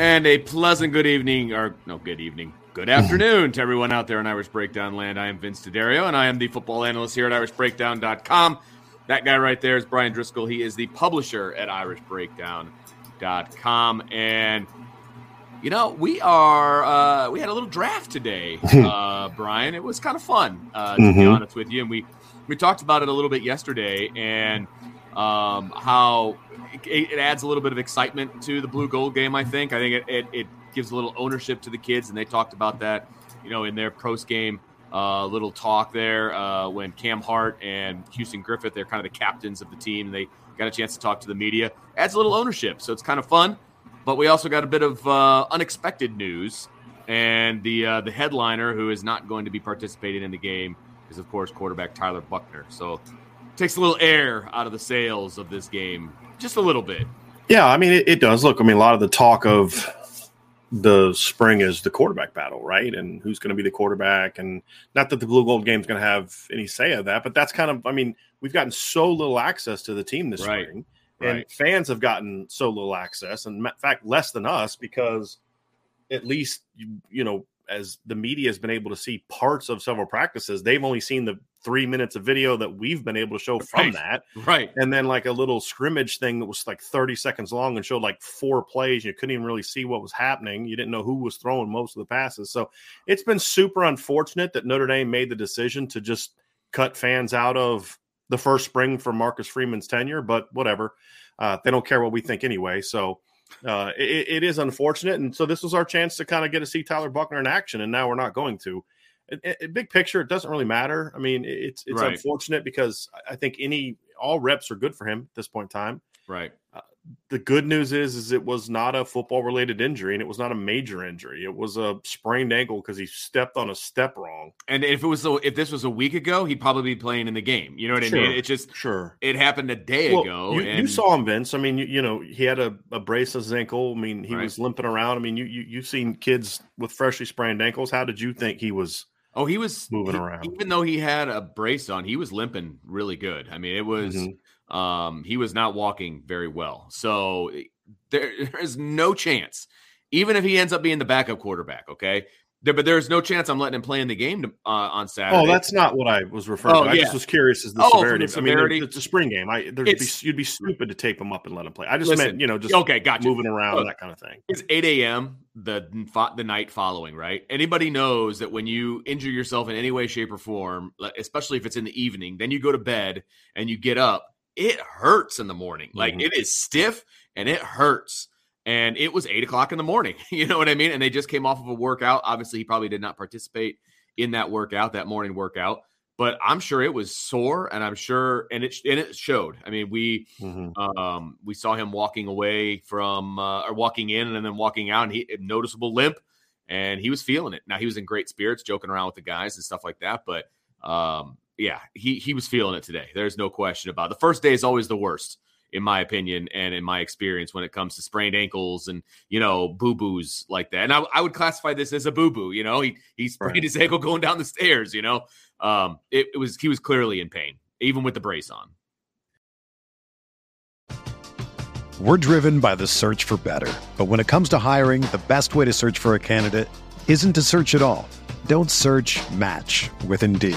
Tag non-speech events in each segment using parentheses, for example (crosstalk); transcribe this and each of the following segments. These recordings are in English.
And a pleasant good evening, or no, good evening, good (laughs) afternoon to everyone out there in Irish Breakdown land. I am Vince DeDario, and I am the football analyst here at IrishBreakdown.com. That guy right there is Bryan Driskell. He is the publisher at IrishBreakdown.com. And, you know, we are, uh, we had a little draft today, (laughs) uh, Bryan. It was kind of fun, uh, to mm-hmm. be honest with you. And we, we talked about it a little bit yesterday and um, how it, it, adds a little bit of excitement to the blue gold game. I think. I think it, it, it, gives a little ownership to the kids, and they talked about that, you know, in their post game uh, little talk there uh, when Cam Hart and Houston Griffith, they're kind of the captains of the team, they got a chance to talk to the media. Adds a little ownership, so it's kind of fun. But we also got a bit of uh, unexpected news, and the uh, the headliner who is not going to be participating in the game is, of course, quarterback Tyler Buchner. So takes a little air out of the sails of this game just a little bit. Yeah, I mean, it, it, does. Look, I mean, a lot of the talk of the spring is the quarterback battle, right? And who's going to be the quarterback. And not that the blue gold game is going to have any say of that, but that's kind of, I mean, we've gotten so little access to the team this right. spring. And right. fans have gotten so little access, and in fact, less than us because at least you, you know as the media has been able to see parts of several practices, they've only seen the three minutes of video that we've been able to show from right. that. Right. And then like a little scrimmage thing that was like 30 seconds long and showed like four plays. You couldn't even really see what was happening. You didn't know who was throwing most of the passes. So it's been super unfortunate that Notre Dame made the decision to just cut fans out of the first spring for Marcus Freeman's tenure, but whatever. Uh, they don't care what we think anyway. So uh, it, it is unfortunate. And so this was our chance to kind of get to see Tyler Buchner in action, and now we're not going to. A, a big picture, it doesn't really matter. I mean, it's it's right. unfortunate because I think any all reps are good for him at this point in time. Right. Uh, the good news is is it was not a football related injury and it was not a major injury it was a sprained ankle because he stepped on a step wrong and if it was if this was a week ago he'd probably be playing in the game you know what sure, i mean it just sure it happened a day well, ago you, and... you, saw him vince i mean you, you know he had a, a brace of his ankle i mean he right. was limping around i mean you, you you've seen kids with freshly sprained ankles how did you think he was Oh, he was moving he, around. Even though he had a brace on, he was limping really good. I mean, it was mm-hmm. Um, he was not walking very well. So eh, there, (laughs) there is no chance, even if he ends up being the backup quarterback, okay? There, but there's no chance I'm letting him play in the game to, uh, on Saturday. Oh, that's not what I was referring oh, to. I yeah. just was curious as the oh, severity. The severity. I mean, it's a spring game. I be, you'd be stupid to tape him up and let him play. I just listen, meant you know just okay, gotcha. moving around Look, that kind of thing. It's 8 a.m. the the night following, right? Anybody knows that when you injure yourself in any way, shape, or form, especially if it's in the evening, then you go to bed and you get up it hurts in the morning. Like mm-hmm. it is stiff and it hurts. And it was eight o'clock in the morning. (laughs) You know what I mean? And they just came off of a workout. Obviously, he probably did not participate in that workout, that morning workout. But I'm sure it was sore, and I'm sure, and it and it showed. I mean, we mm-hmm. um, we saw him walking away from uh, or walking in and then walking out, and he noticeable limp, and he was feeling it. Now he was in great spirits, joking around with the guys and stuff like that. But um, yeah, he he was feeling it today. There's no question about it. The first day is always the worst. In my opinion and in my experience when it comes to sprained ankles and you know boo boos like that. And I, I, would classify this as a boo boo. You know, he he sprained right. his ankle going down the stairs. You know, um, it, it was he was clearly in pain even with the brace on. We're driven by the search for better, but when it comes to hiring, the best way to search for a candidate isn't to search at all. Don't search. Match with Indeed.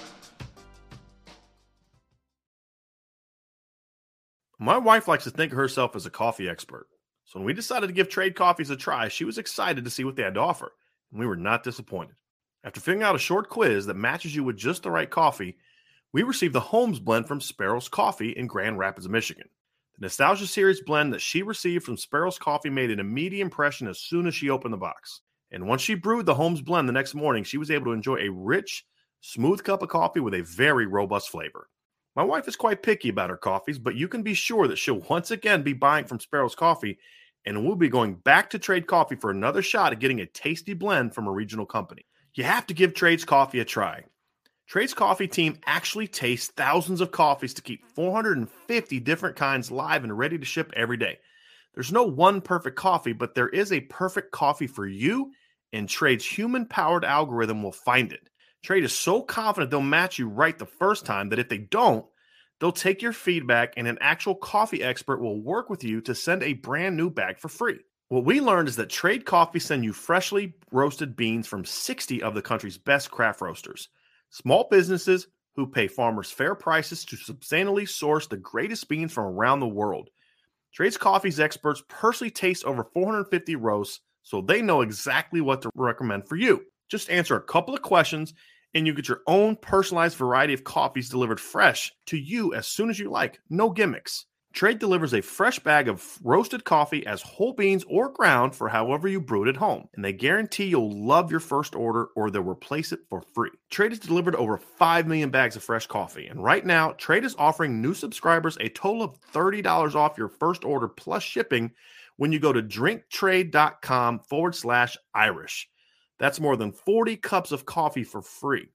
My wife likes to think of herself as a coffee expert. So when we decided to give trade coffees a try, she was excited to see what they had to offer. And we were not disappointed. After filling out a short quiz that matches you with just the right coffee, we received the Holmes blend from Sparrows Coffee in Grand Rapids, Michigan. The Nostalgia Series blend that she received from Sparrows Coffee made an immediate impression as soon as she opened the box. And once she brewed the Holmes blend the next morning, she was able to enjoy a rich, smooth cup of coffee with a very robust flavor. My wife is quite picky about her coffees, but you can be sure that she'll once again be buying from Sparrows Coffee, and we'll be going back to Trade Coffee for another shot at getting a tasty blend from a regional company you have to give Trades Coffee a try. Trades Coffee team actually tastes thousands of coffees to keep 450 different kinds live and ready to ship every day. There's no one perfect coffee, but there is a perfect coffee for you, and Trade's human powered algorithm will find it. Trade is so confident they'll match you right the first time that if they don't, they'll take your feedback and an actual coffee expert will work with you to send a brand new bag for free. What we learned is that Trade Coffee send you freshly roasted beans from 60 of the country's best craft roasters. Small businesses who pay farmers fair prices to substantially source the greatest beans from around the world. Trades Coffee's experts personally taste over 450 roasts, so they know exactly what to recommend for you. Just answer a couple of questions, and you get your own personalized variety of coffees delivered fresh to you as soon as you like. No gimmicks. Trade delivers a fresh bag of roasted coffee as whole beans or ground for however you brew it at home. And they guarantee you'll love your first order or they'll replace it for free. Trade has delivered over 5 million bags of fresh coffee. And right now, Trade is offering new subscribers a total of $30 off your first order plus shipping when you go to drinktrade.com forward slash Irish. That's more than 40 cups of coffee for free.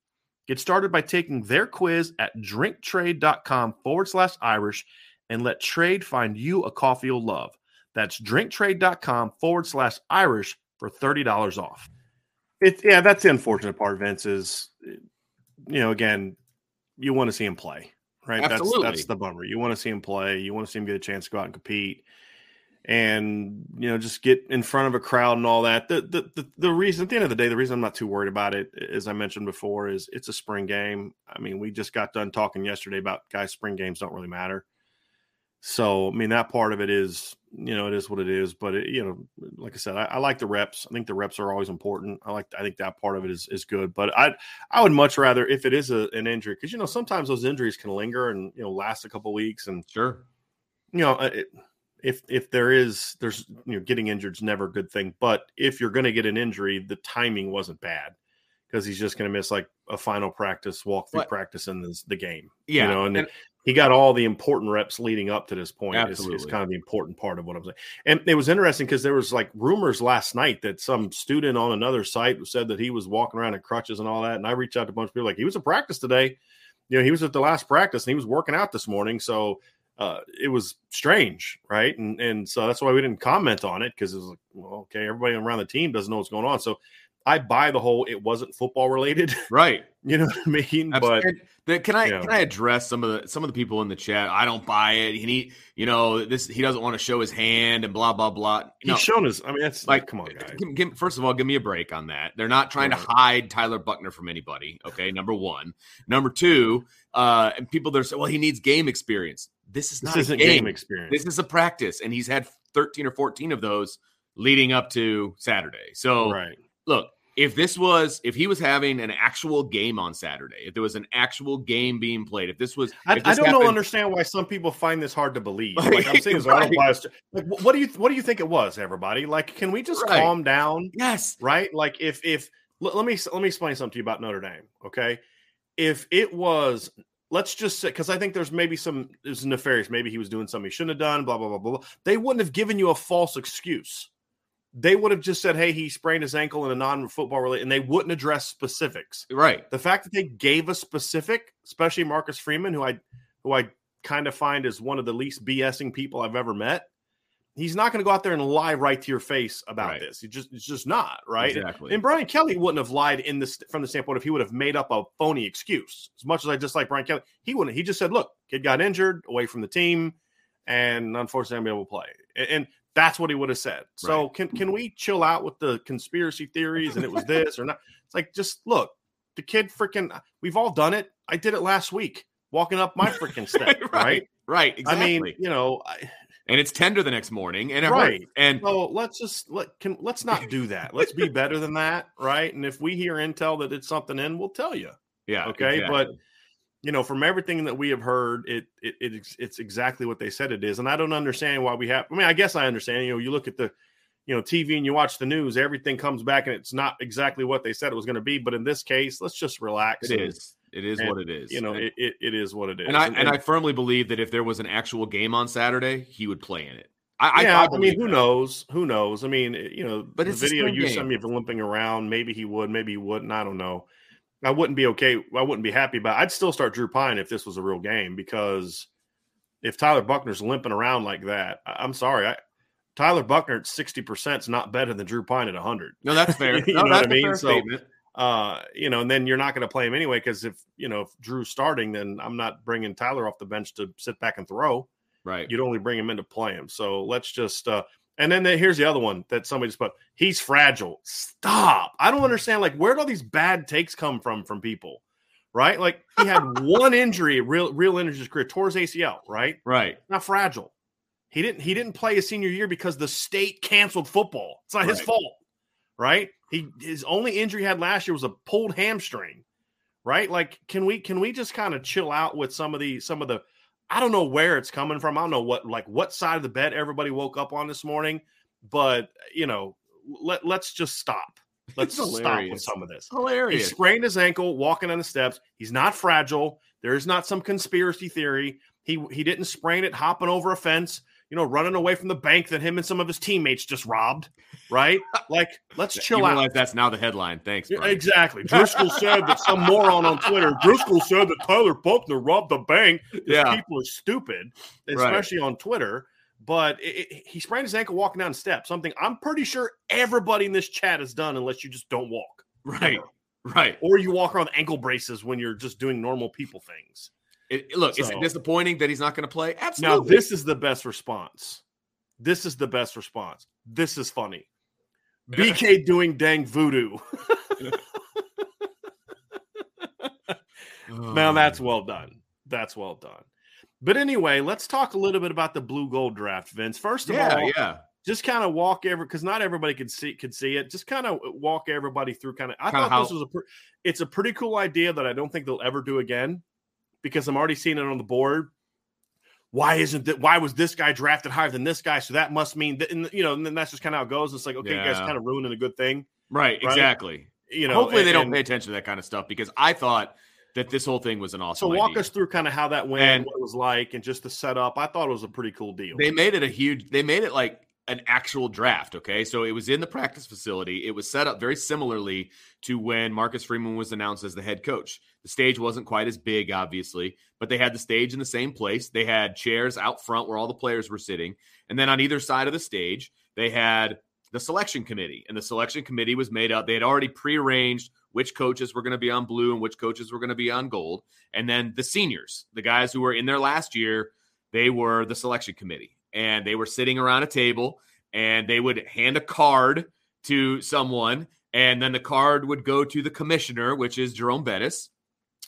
Get started by taking their quiz at drinktrade.com forward slash Irish and let trade find you a coffee you'll love. That's drinktrade.com forward slash Irish for $30 off. It, yeah, that's the unfortunate part, Vince, is, you know, again, you want to see him play, right? Absolutely. That's, that's the bummer. You want to see him play. You want to see him get a chance to go out and compete and, you know, just get in front of a crowd and all that. The, the, the, the reason, at the end of the day, the reason I'm not too worried about it, as I mentioned before, is it's a spring game. I mean, we just got done talking yesterday about guys, spring games don't really matter so, I mean, that part of it is, you know, it is what it is. But it, you know, like I said, I, I, like the reps. I think the reps are always important. I like, I think that part of it is is good. But I, I would much rather if it is a, an injury because you know sometimes those injuries can linger and you know last a couple weeks and sure, you know, uh, it, if if there is there's you know getting injured is never a good thing. But if you're going to get an injury, the timing wasn't bad because he's just going to miss like a final practice, walk through practice in the, the game. Yeah, you know, and, and he got all the important reps leading up to this point. Absolutely. Is, is kind of the important part of what I'm saying. And it was interesting because there was like rumors last night that some student on another site said that he was walking around in crutches and all that. And I reached out to a bunch of people like he was at practice today. You know, he was at the last practice and he was working out this morning. So uh, it was strange, right? And and so that's why we didn't comment on it because it was like, well, okay, everybody around the team doesn't know what's going on. So I buy the whole it wasn't football related. (laughs) Right. you know what I mean? Absolutely. But can I you know. can I address some of the some of the people in the chat? I don't buy it. He need you know this he doesn't want to show his hand and blah blah blah. He's No, shown his I mean that's like come on guys. give- give- first of all, give me a break on that. They're not trying to hide Tyler Buchner from anybody. Okay, number one. Number two, uh, and people that are saying, well, he needs game experience. This is This not a isn't game. game experience. This is a practice, and he's had 13 or 14 of those leading up to Saturday. So right. look, if this was if he was having an actual game on Saturday, if there was an actual game being played, if this was I, if I this don't know understand why some people find this hard to believe. (laughs) Like, I'm saying, right. like what do you what do you think it was, everybody? Like, can we just Right. calm down? Yes. Right? Like, if if let me let me explain something to you about Notre Dame. Okay, if it was, let's just say, because I think there's maybe some was nefarious. Maybe he was doing something he shouldn't have done. Blah blah blah blah. blah. They wouldn't have given you a false excuse. They would have just said, "Hey, he sprained his ankle in a non-football related," and they wouldn't address specifics Right. the fact that they gave a specific, especially Marcus Freeman, who I who I kind of find is one of the least BSing people I've ever met. He's not going to go out there and lie right to your face about Right. this. He just it's just not right. Exactly. And Brian Kelly wouldn't have lied in this from the standpoint if he would have made up a phony excuse. As much as I dislike Brian Kelly, he wouldn't. He just said, "Look, kid got injured, away from the team, and unfortunately, I'm able to play." And, and that's what he would have said. So Right. can can we chill out with the conspiracy theories and it was this or not? It's like just look, the kid freaking. We've all done it. I did it last week, walking up my freaking (laughs) step. right. right. Right. Exactly. I mean, you know, I, and it's tender the next morning, and it Right. hurts. And so let's just let can let's not do that. Let's be better than that, right? And if we hear intel that it's something in, we'll tell you. yeah. Okay, exactly. but you know, from everything that we have heard, it, it it's it's exactly what they said it is, and I don't understand why we have. I mean, I guess I understand. You know, you look at the you know TV and you watch the news, everything comes back and it's not exactly what they said it was going to be. But in this case, let's just relax. it is. It is and, what it is. You know, and, it, it, it is what it is. and I and I firmly believe that if there was an actual game on Saturday, he would play in it. I, yeah, I, I, mean, who that. knows? Who knows? I mean, you know, But the video you sent me of limping around. Maybe he would, maybe he wouldn't. I don't know. I wouldn't be okay. I wouldn't be happy about. I'd still start Drew Pyne if this was a real game because if Tyler Buchner's limping around like that, I, I'm sorry. I, Tyler Buchner at sixty percent is not better than Drew Pyne at hundred. No, that's (laughs) fair. You no, know what I mean? So- statement. Uh, you know, and then you're not going to play him anyway because if you know if Drew's starting, then I'm not bringing Tyler off the bench to sit back and throw Right. you'd only bring him in to play him. So let's just uh and then the, here's the other one that somebody just put. He's fragile. Stop. I don't understand. Like, where do all these bad takes come from from people? Right? Like he had (laughs) one injury, real real injury in his career, tore his ACL, right? Right. Not fragile. He didn't he didn't play his senior year because the state canceled football. It's not his fault. Right? He his only injury he had last year was a pulled hamstring. Right? Like, can we can we just kind of chill out with some of the some of the I don't know where it's coming from. I don't know what like what side of the bed everybody woke up on this morning, but you know, let let's just stop. (laughs) Let's stop with some of this. Hilarious. He sprained his ankle walking on the steps. He's not fragile. There is not some conspiracy theory. He he didn't sprain it hopping over a fence, you know, running away from the bank that him and some of his teammates just robbed. Right? (laughs) Like, let's chill you out. realize that's now the headline. Thanks. Bryan. Exactly. (laughs) Driskell said that some moron on Twitter, Driskell said that Tyler Buchner robbed the bank. Yeah. People are stupid, Right. especially on Twitter. But it, it- he sprained his ankle walking down the steps, something I'm pretty sure everybody in this chat has done unless you just don't walk. Right. Right. Or you walk around ankle braces when you're just doing normal people things. It- look, is it disappointing that he's not going to play? Absolutely. Now, this is the best response. This is the best response. This is funny. BK (laughs) doing dang voodoo. (laughs) Now oh. that's well done. That's well done. But anyway, let's talk a little bit about the blue gold draft, Vince. First of yeah, all, yeah. just kind of walk every because not everybody could see could see it. Just kind of walk everybody through. Kind of, I Kinda thought this was a pre- it's a pretty cool idea that I don't think they'll ever do again because I'm already seeing it on the board. Why isn't that? Why was this guy drafted higher than this guy? So that must mean that, and, you know, and then that's just kind of how it goes. It's like, okay, you guys kind of ruining a good thing, Right, Right? exactly. you know. Hopefully they don't and- pay attention to that kind of stuff because I thought that this whole thing was an awesome. So walk idea. us through kind of how that went, And- what it was like, and just the setup. I thought it was a pretty cool deal. They made it a huge. They made it like an actual draft. Okay, so it was in the practice facility. It was set up very similarly to when Marcus Freeman was announced as the head coach. The stage wasn't quite as big, obviously, but they had the stage in the same place. They had chairs out front where all the players were sitting, and then on either side of the stage, they had the selection committee. And the selection committee was made up. They had already prearranged which coaches were going to be on blue and which coaches were going to be on gold. And then the seniors, the guys who were in there last year, they were the selection committee. And they were sitting around a table and they would hand a card to someone. And then the card would go to the commissioner, which is Jerome Bettis.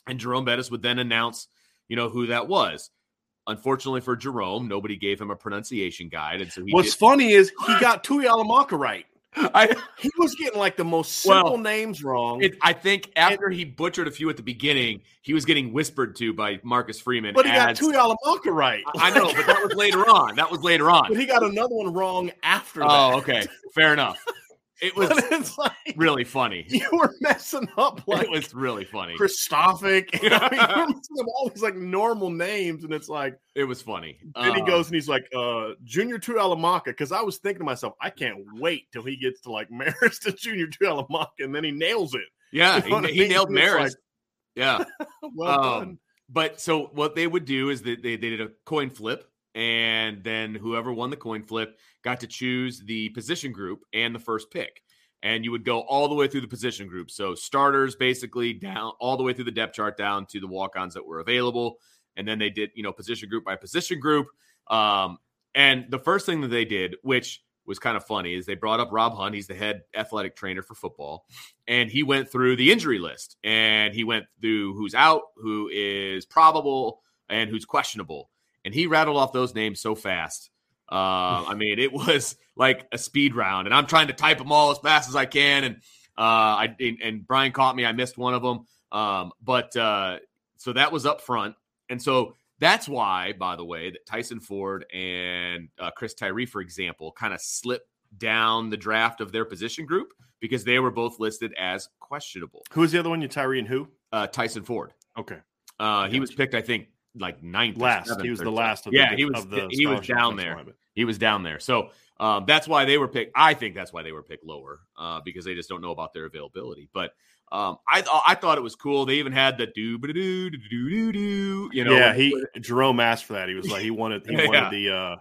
And Jerome Bettis would then announce, you know, who that was. Unfortunately for Jerome, nobody gave him a pronunciation guide, and so he What's did- funny is he got Tuihalamaka right. I, (laughs) He was getting like the most simple Well, names wrong. it, I think after he butchered a few at the beginning, he was getting whispered to by Marcus Freeman. but he got as- Tuihalamaka right. I know, but that was later on. That was later on. (laughs) But he got another one wrong after oh, that. Oh, okay, fair enough. (laughs) It was like really funny. you were messing up (laughs) like It was really funny. Kristofic. (laughs) (laughs) You, know, you were messing up all these like normal names, and it's like It was funny. then he Uh, goes and he's like, uh, Junior Tuihalamaka. Because I was thinking to myself, I can't wait till he gets to like Marist to Junior Tuihalamaka, and then he nails it. Yeah, You know he, he mean? nailed Maris. yeah. Well Um, done. But so what they would do is that they, they did a coin flip, and then whoever won the coin flip got to choose the position group and the first pick. And you would go all the way through the position group. So starters basically down all the way through the depth chart down to the walk-ons that were available. And then they did, you know, position group by position group. Um, and the first thing that they did, which was kind of funny, is they brought up Rob Hunt. He's the head athletic trainer for football. And he went through the injury list and he went through who's out, who is probable, and who's questionable. And he rattled off those names so fast. Uh, I mean, it was like a speed round, and I'm trying to type them all as fast as I can. And uh, I and, and Bryan caught me. I missed one of them. Um, but uh, so that was up front, and so that's why, by the way, that Tyson Ford and uh, Chris Tyree, for example, kind of slipped down the draft of their position group because they were both listed as questionable. Who was the other one? You Tyree and who? Uh, Tyson Ford. Okay, Uh, he was picked, I think, like ninth. last. seventh He was the last. Of Yeah, the, he was. The he was down there. He was down there. So um, that's why they were picked. I think that's why they were picked lower uh, because they just don't know about their availability. But um, I th- I thought it was cool. They even had the do do do do do do. You know, yeah, he Jerome asked for that. He was like, he wanted, he (laughs) Yeah. wanted the. uh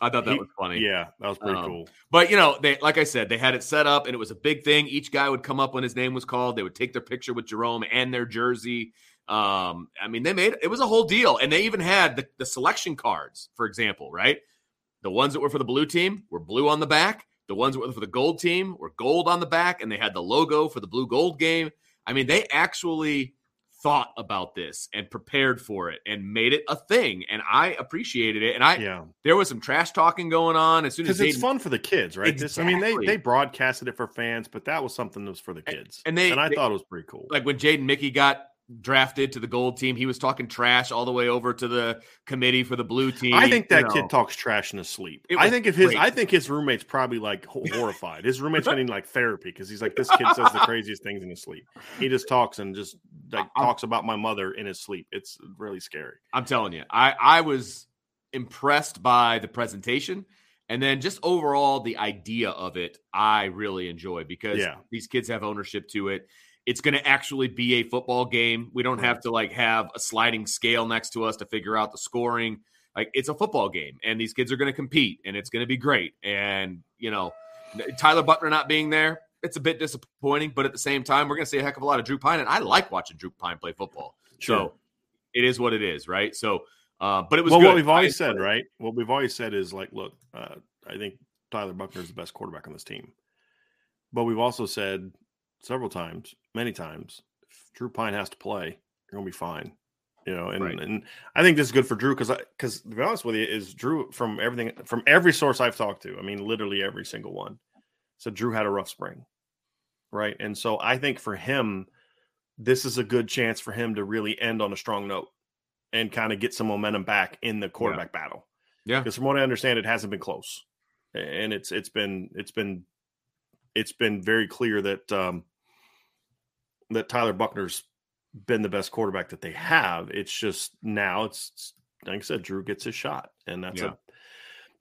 I thought that he- was funny. Yeah, that was pretty Um, cool. But you know, they like I said, they had it set up and it was a big thing. Each guy would come up when his name was called. They would take their picture with Jerome and their jersey. Um, I mean, they made it was a whole deal. And they even had the, the selection cards, for example, right? The ones that were for the blue team were blue on the back. The ones that were for the gold team were gold on the back, and they had the logo for the blue gold game. I mean, they actually thought about this and prepared for it and made it a thing. And I appreciated it. And I Yeah, there was some trash talking going on as soon as it's fun for the kids, right? This, I mean, they they broadcasted it for fans, but that was something that was for the kids, and they- and I they- thought it was pretty cool. like when Jaden Mickey got drafted to the gold team, he was talking trash all the way over to the committee for the blue team. I think that you know. kid talks trash in his sleep. I think if his, great. I think his roommate's probably like (laughs) horrified. His roommate's getting like therapy because he's like, this kid says the craziest things in his sleep. He just talks and just like talks about my mother in his sleep. It's really scary. I'm telling you, I I was impressed by the presentation. And then just overall, the idea of it, I really enjoy because Yeah. these kids have ownership to it. It's going to actually be a football game. We don't have to like have a sliding scale next to us to figure out the scoring. Like it's a football game, and these kids are going to compete, and it's going to be great. And you know, Tyler Butler not being there, it's a bit disappointing. But at the same time, we're going to see a heck of a lot of Drew Pyne, and I like watching Drew Pyne play football. So it is what it is, right? So, uh, but it was well, good. what we've always I- said, right? What we've always said is like, look, uh, I think Tyler Buchner is the best quarterback on this team. But we've also said several times, many times, if Drew Pyne has to play, you're gonna be fine. You know, and, Right. and I think this is good for Drew because because to be honest with you, is Drew from everything from every source I've talked to, I mean, literally every single one, said Drew had a rough spring, right? And so I think for him, this is a good chance for him to really end on a strong note and kind of get some momentum back in the quarterback battle. Yeah. Because from what I understand, it hasn't been close. And it's it's been it's been it's been very clear that um that Tyler Buchner's been the best quarterback that they have. It's just now it's like I said, Drew gets his shot. And that's Yeah. a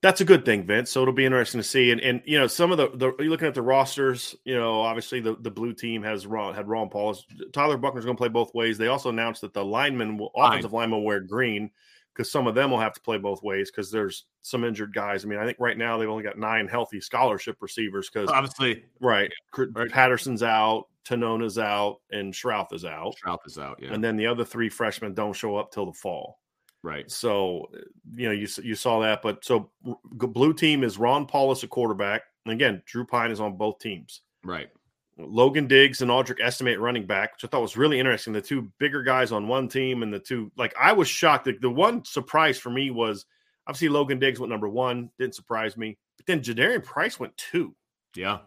that's a good thing, Vince. So it'll be interesting to see. And and you know, some of the the you're looking at the rosters, you know, obviously the, the blue team has Ron had Ron Paul. Tyler Buchner's gonna play both ways. They also announced that the linemen will Fine. offensive linemen will wear green because some of them will have to play both ways because there's some injured guys. I mean, I think right now they've only got nine healthy scholarship receivers because obviously, right, right, Patterson's out, Tanona's out, and Shrouth is out. Shrouth is out, yeah. And then the other three freshmen don't show up till the fall. Right. So, you know, you you saw that, but so blue team is Ron Powlus a quarterback. And again, Drew Pyne is on both teams. Right. Logan Diggs and Audric Estimate running back, which I thought was really interesting. The two bigger guys on one team and the two, like, I was shocked. The, the one surprise for me was obviously Logan Diggs went number one, didn't surprise me. But then Jadarian Price went two. Yeah.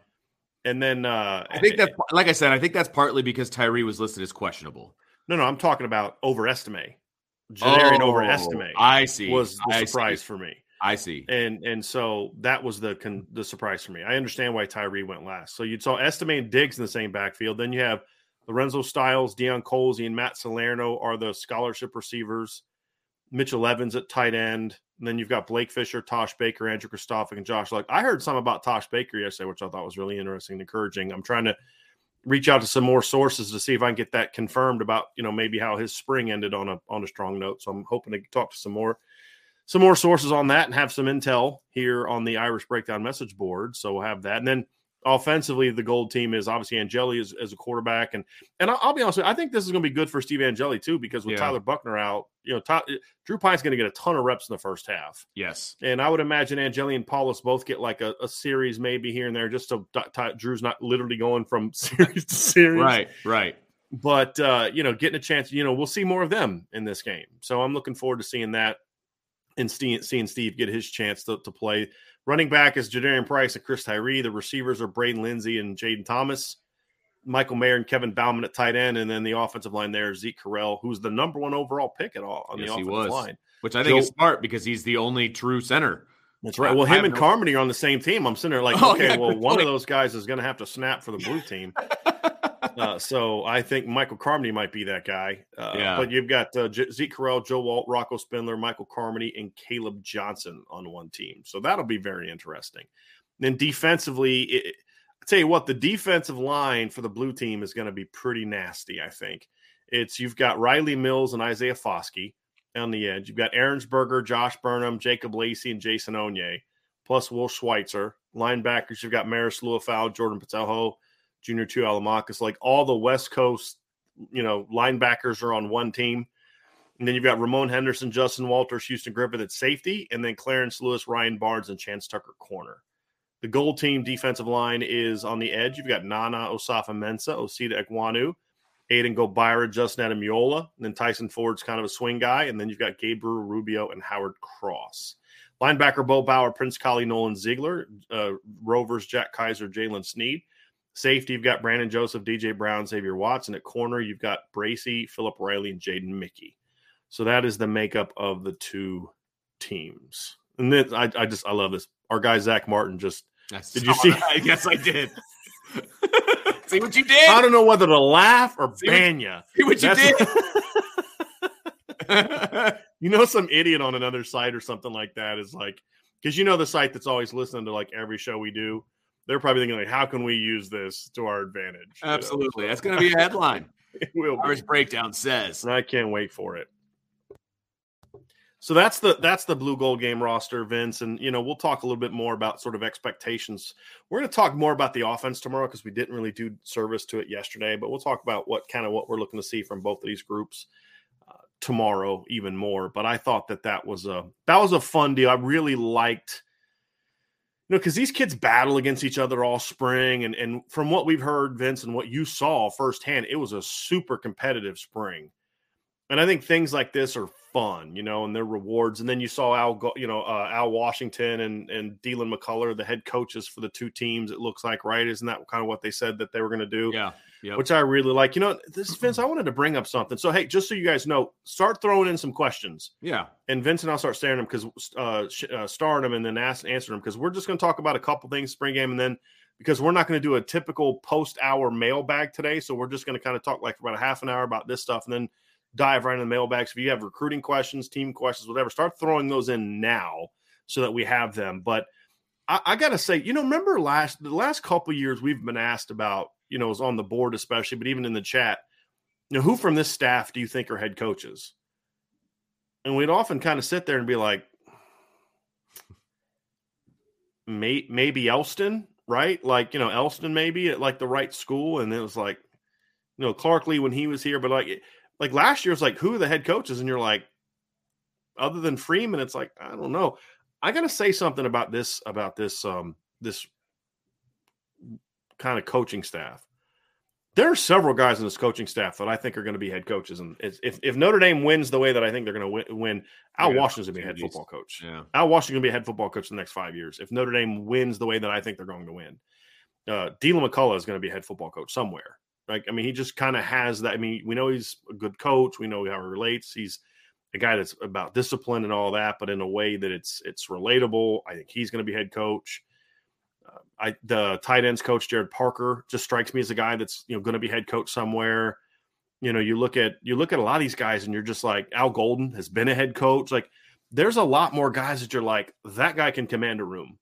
And then uh I think that, like I said, I think that's partly because Tyree was listed as questionable. No, no, I'm talking about Audric Estimate. Jadarian oh, Audric Estimate. I see. Was the I surprise see. for me. I see. And and so that was the con- the surprise for me. I understand why Tyree went last. So you saw Estimate and Diggs in the same backfield. Then you have Lorenzo Styles, Deion Colzie, and Matt Salerno are the scholarship receivers. Mitchell Evans at tight end. And then you've got Blake Fisher, Tosh Baker, Andrew Kristofic, and Josh Lugg. I heard some about Tosh Baker yesterday, which I thought was really interesting and encouraging. I'm trying to reach out to some more sources to see if I can get that confirmed about, you know, maybe how his spring ended on a on a strong note. So I'm hoping to talk to some more some more sources on that and have some intel here on the Irish Breakdown message board. So we'll have that. And then offensively, the gold team is obviously Angeli as, as a quarterback. And and I'll, I'll, be honest with you, I think this is going to be good for Steve Angeli too, because with yeah. Tyler Buchner out, you know, Ty, Drew Pyne's going to get a ton of reps in the first half. Yes. And I would imagine Angeli and Powlus both get like a, a series maybe here and there just so Ty, Drew's not literally going from (laughs) series to series. Right, right. But, uh, you know, getting a chance, you know, we'll see more of them in this game. So I'm looking forward to seeing that and seeing Steve get his chance to, to play. Running back is Jadarian Price and Chris Tyree. The receivers are Braden Lenzy and Jaden Thomas. Michael Mayer and Kevin Bauman at tight end, and then the offensive line there is Zeke Correll, who's the number one overall pick at all on yes, the offensive line. Which I think Joe, is smart because he's the only true center. That's right. Well, him and no... Carmody are on the same team. I'm sitting there like, (laughs) oh, okay, yeah, well, one of those guys is going to have to snap for the blue team. (laughs) Uh, so I think Michael Carmody might be that guy. Uh, yeah. But you've got uh, J- Zeke Correll, Joe Alt, Rocco Spindler, Michael Carmody, and Caleb Johnson on one team. So that'll be very interesting. then defensively, it, I tell you what, the defensive line for the blue team is going to be pretty nasty. I think it's you've got Rylie Mills and Isaiah Foskey on the edge. You've got Aaronsberger, Josh Burnham, Jacob Lacey, and Jason Onye, plus Will Schweitzer. Linebackers, you've got Marist Liufau, Jordan Botelho, Junior Two Tuihalamaka. Like all the West Coast, you know, linebackers are on one team. And then you've got Ramon Henderson, Justin Walters, Houston Griffith at safety, and then Clarence Lewis, Ryan Barnes, and Chance Tucker corner. The gold team defensive line is on the edge. You've got Nana Osafo-Mensah, Osita Ekwonu, Aiden Gobaira, Justin Ademilola, and then Tyson Ford's kind of a swing guy. And then you've got Gabriel Rubio and Howard Cross. Linebacker Bo Bauer, Prince Kollie, Nolan Ziegler, uh, Rovers, Jack Kaiser, Jaylen Sneed. Safety, you've got Brandon Joseph, DJ Brown, Xavier Watson. At corner, you've got Bracy, Philip Riley, and Jaden Mickey. So that is the makeup of the two teams. And then I, I just I love this. Our guy Zach Martin just (laughs) I did you see? I guess (laughs) I did. see what you did? I don't know whether to laugh or see ban what, you. See what you did. (laughs) you know, some idiot on another site or something like that is like, because you know the site that's always listening to like every show we do they're probably thinking like, how can we use this to our advantage? Absolutely, you know? that's going (laughs) to be a headline. it will. Irish breakdown says. I can't wait for it. So that's the that's the blue gold game roster, Vince, and you know we'll talk a little bit more about sort of expectations. We're going to talk more about the offense tomorrow because we didn't really do service to it yesterday, but we'll talk about what kind of what we're looking to see from both of these groups uh, tomorrow even more. But I thought that that was a that was a fun deal. I really liked know, because these kids battle against each other all spring, and and from what we've heard, Vince, and what you saw firsthand, it was a super competitive spring. And I think things like this are fun, you know, and their rewards. And then you saw Al, you know, uh, Al Washington and and Deland McCullough, the head coaches for the two teams. It looks like, right? Isn't that kind of what they said that they were going to do? Yeah, yep. which I really like. You know, this Vince, I wanted to bring up something. So hey, just so you guys know, start throwing in some questions. Yeah, and Vince and I'll start staring them because uh, uh, starring them and then ask, answering them because we're just going to talk about a couple things spring game and then because we're not going to do a typical post hour mailbag today, so we're just going to kind of talk like for about a half an hour about this stuff and then dive right in the mailbags. If you have recruiting questions, team questions, whatever, start throwing those in now so that we have them. But I, I gotta say, you know, remember last the last couple years we've been asked about, you know, was on the board especially, but even in the chat, you know, who from this staff do you think are head coaches? and we'd often kind of sit there and be like, may, maybe Elston, right? Like, you know, Elston maybe at like the right school. And it was like, you know, Clark Lea when he was here, but like, like last year was like, who are the head coaches? And you're like, other than Freeman, it's like, I don't know. I got to say something about this, about this, um, this kind of coaching staff. There are several guys in this coaching staff that I think are going to be head coaches, and if, if Notre Dame wins the way that I think they're going to win, Al yeah, Washington's going to be a head football coach. Yeah. Al Washington's going to be a head football coach in the next five years. If Notre Dame wins the way that I think they're going to win, uh, Deland McCullough is going to be head football coach somewhere. Like, I mean, he just kind of has that. I mean, we know he's a good coach. We know how he relates. He's a guy that's about discipline and all that, but in a way that it's it's relatable. I think he's going to be head coach. Uh, I the tight ends coach Gerad Parker just strikes me as a guy that's you know going to be head coach somewhere. You know, you look at you look at a lot of these guys, and you're just like Al Golden has been a head coach. Like, there's a lot more guys that you're like that guy can command a room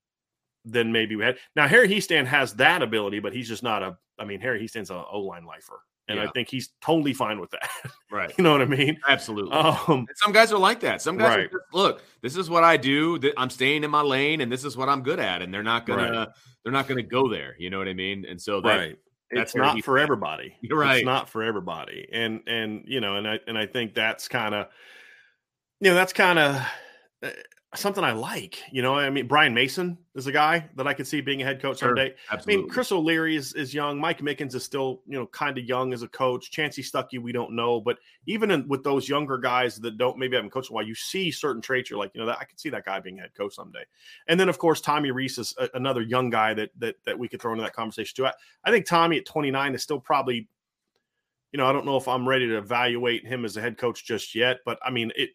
than maybe we had. Now Harry Hiestand has that ability, but he's just not a. I mean, Harry Hiestand's a O line lifer and yeah. I think he's totally fine with that. (laughs) Right. you know what I mean? Absolutely. Um, some guys are like that. Some guys right. just, look, this is what I do. I'm staying in my lane, and this is what I'm good at, and they're not gonna right. they're not gonna go there. You know what I mean? And so that, right. It's not for everybody. (laughs) You're right. It's not for everybody. And and you know, and I and I think that's kind of you know, that's kind of eh, something I like. You know, I mean, Brian Mason is a guy that I could see being a head coach someday. Sure, I mean, Chris O'Leary is, is young. Mike Mickens is still, you know, kind of young as a coach. Chansi Stuckey, we don't know. But even in, with those younger guys that don't maybe haven't coached a while, you see certain traits. You're like, you know, that I could see that guy being head coach someday. And then, of course, Tommy Rees is a, another young guy that that that we could throw into that conversation too. I, I think Tommy at 29 is still probably you know, I don't know if I'm ready to evaluate him as a head coach just yet, but I mean, it